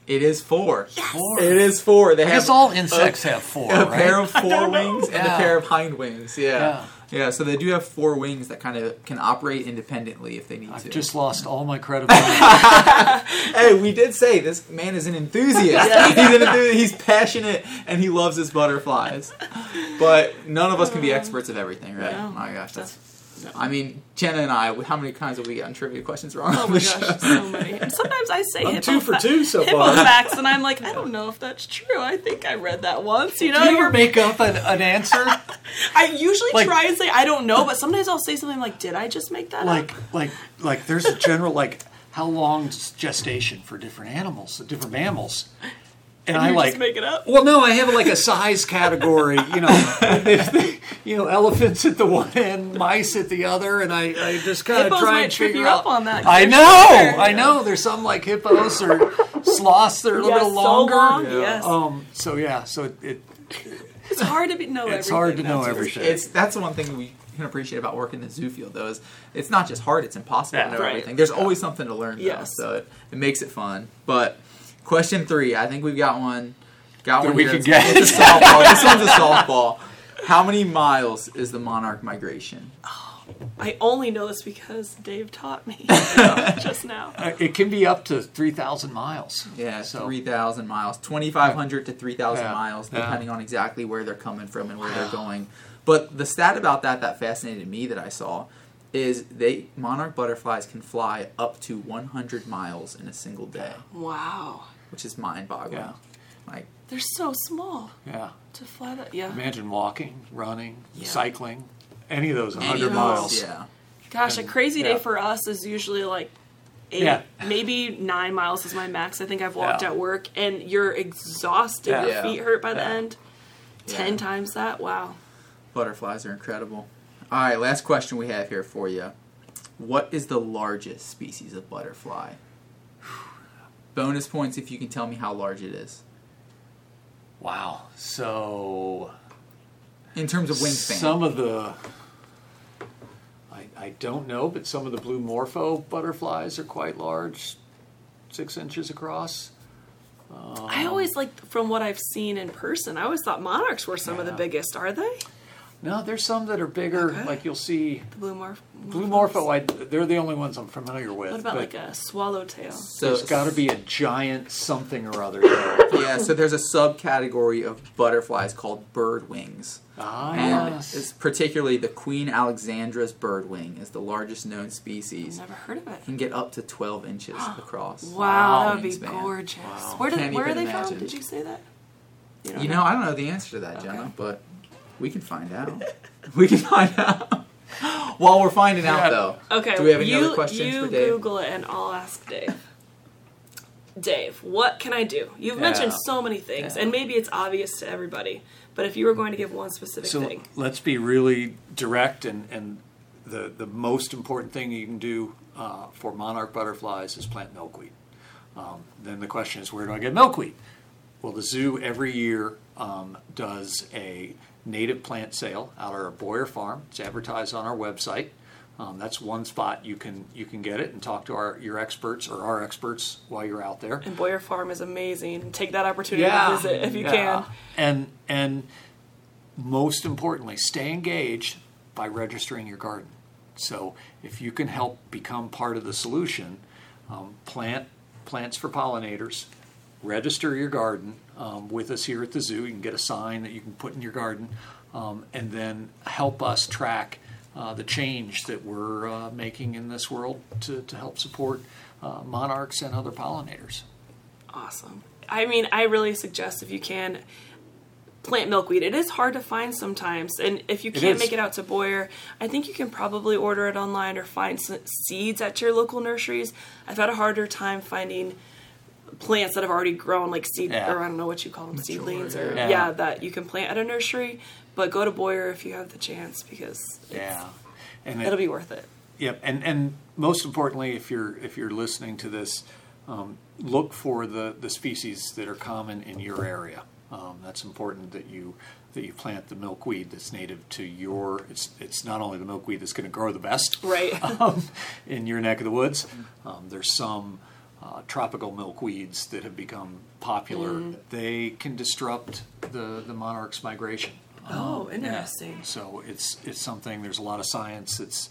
It is four. Four. It is four. They I have guess all insects have four, a right? pair of four don't know. wings and a pair of hind wings. Yeah. Yeah. yeah. so they do have four wings that kind of can operate independently if they need to. I've to. just lost all my credibility. hey, we did say this man is an enthusiast. he's an enthusiast. He's passionate and he loves his butterflies. But none of us can be experts of everything, right? No. my gosh, that's. No. I mean, Jenna and I. How many times have we gotten trivia questions wrong? Oh on my the gosh, show? so many. And sometimes I say I'm two for fa- two so hippo far. facts, and I'm like, I don't know if that's true. I think I read that once. You know, Do you ever make up an, an answer? I usually Like- try and say I don't know, but sometimes I'll say something like, "Did I just make that like, up?" like, like. There's a general like how long gestation for different animals, different mammals, and, I you like just make it up. Well, no, I have like a size category. You know, you know, elephants at the one end, mice at the other, and I, I just kind of try might and trip figure you out. up on that. I know, sure. I know. There's some like hippos or sloths that are a little Yeah, little so longer. long, Yeah. Yes, Um. So yeah. So it, it it's hard to be, know everything. it's hard to know that's for everything. It's that's the one thing we can appreciate about working in the zoo field, though. Is it's not just hard; it's impossible Yeah. to know Right. everything. There's always something to learn, though, Yes. so it, it makes it fun. But question three, I think we've got one. Got That one we here. can It's, get. it's a softball. this one's a softball. How many miles is the monarch migration? Oh, I only know this because Dave taught me just now. Uh, it can be up to three thousand miles. Yeah, So- three thousand miles, twenty five hundred to three thousand Yeah. miles, Yeah. depending on exactly where they're coming from and where they're going. But the stat about that that fascinated me that I saw is they monarch butterflies can fly up to one hundred miles in a single day, Wow, which is mind boggling. Yeah. Like they're so small Yeah. to fly that. Yeah, Imagine walking, running, Yeah. cycling, any of those hundred of those, miles. Yeah. gosh, a crazy day Yeah. for us is usually like. Eight, Yeah. maybe nine miles is my max. I think I've walked Yeah. at work, and you're exhausted. Yeah. Your feet hurt by the Yeah. end. Ten Yeah. times that. Wow. Butterflies are incredible. All right, last question we have here for you. What is the largest species of butterfly? Bonus points if you can tell me how large it is. Wow. So In terms of wingspan. Some of the, I, I don't know, but some of the blue morpho butterflies are quite large, six inches across. I always um, like from what I've seen in person. I always thought monarchs were some of the biggest. Are they? No, there's some that are bigger. Okay. Like you'll see The blue morph. blue morpho. I, they're the only ones I'm familiar with. What about but like a swallowtail? so there's got to be a giant something or other there. yeah, so there's a subcategory of butterflies called bird wings. ah, And yes. it's particularly the Queen Alexandra's birdwing is the largest known species. Never heard of it. Can get up to 12 inches across. Wow, that would be gorgeous. Wow. Where, did, Can't where are they imagine. from? Did you say that? don't You know, I don't know the answer to that, Okay. Jenna, but we can find out. we can find out. While we're finding Yeah. out, though, Okay. do we have any you, other questions you for Dave? Google it and I'll ask Dave. Dave, what can I do? You've Yeah. mentioned so many things, Yeah. and maybe it's obvious to everybody. But if you were going to give one specific So thing, let's be really direct, and, and the, the most important thing you can do uh, for monarch butterflies is plant milkweed. Um, then the question is, where do I get milkweed? Well, the zoo every year um, does a native plant sale out our Bowyer farm. It's advertised on our website. Um, that's one spot you can you can get it and talk to our your experts or our experts while you're out there. and Bowyer Farm is amazing. Take that opportunity to visit if you yeah. can. And and most importantly, stay engaged by registering your garden. So if you can help become part of the solution, um, plant plants for pollinators, register your garden um, with us here at the zoo. You can get a sign that you can put in your garden, um, and then help us track uh, the change that we're uh, making in this world to, to help support uh, monarchs and other pollinators. Awesome. I mean, I really suggest if you can plant milkweed. It is hard to find sometimes, and if you can't is. make it out to Bowyer, I think you can probably order it online or find seeds at your local nurseries. I've had a harder time finding plants that have already grown, like seed, Yeah. or I don't know what you call them, seedlings, or yeah. yeah. that you can plant at a nursery. But go to Bowyer if you have the chance because it's, Yeah, and it- it'll be worth it. Yep, and and most importantly, if you're if you're listening to this, um, look for the the species that are common in your area. Um, that's important that you that you plant the milkweed that's native to your. It's it's not only the milkweed that's going to grow the best, Right. um, in your neck of the woods. Um, there's some uh, tropical milkweeds that have become popular, they can disrupt the, the monarch's migration. Oh, Yeah. interesting. So it's it's something. There's a lot of science that's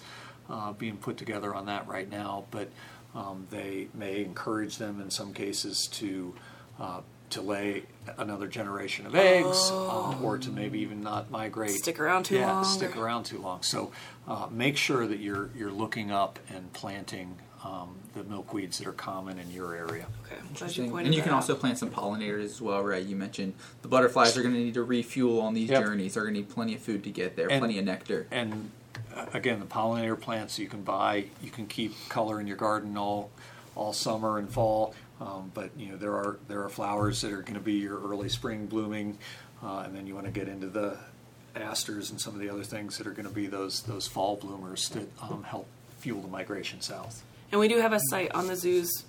uh, being put together on that right now, but um, they may encourage them in some cases to uh, to lay another generation of eggs, uh, or to maybe even not migrate. Stick around too yeah, long, stick around too long. So uh, make sure that you're you're looking up and planting um, the milkweeds that are common in your area. Okay, I'm you Interesting. And you can out. also plant some pollinators as well, right? You mentioned the butterflies are going to need to refuel on these Yep. journeys. They're going to need plenty of food to get there, And- plenty of nectar. and uh, again, the pollinator plants you can buy, you can keep color in your garden all all summer and fall. Um, but you know there are there are flowers that are going to be your early spring blooming, uh, and then you want to get into the asters and some of the other things that are going to be those those fall bloomers that um, help fuel the migration south. And we do have a site on the zoo's,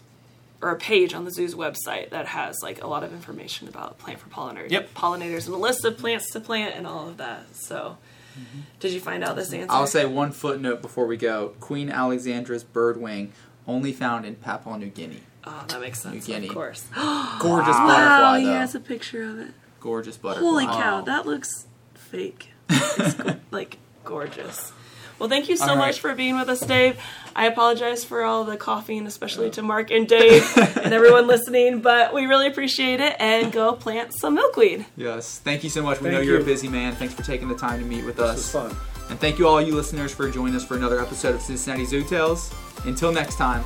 or a page on the zoo's website that has like a lot of information about plant for pollinators, Yep. pollinators, and a list of plants to plant and all of that. So, mm-hmm. did you find out this answer? I'll say one footnote before we go. Queen Alexandra's birdwing only found in Papua New Guinea. Oh, that makes sense. New Guinea. Of course. Gorgeous Wow, butterfly, he though. has a picture of it. Gorgeous butterfly. Holy cow, that looks fake. It's go- like gorgeous. Well, thank you so All right. much for being with us, Dave. I apologize for all the coughing, especially uh. to Mark and Dave and everyone listening, but we really appreciate it. And go plant some milkweed. Yes. Thank you so much. We Thank know you're a busy man. Thanks for taking the time to meet with This us. was fun. And thank you all you listeners for joining us for another episode of Cincinnati Zoo Tales. Until next time.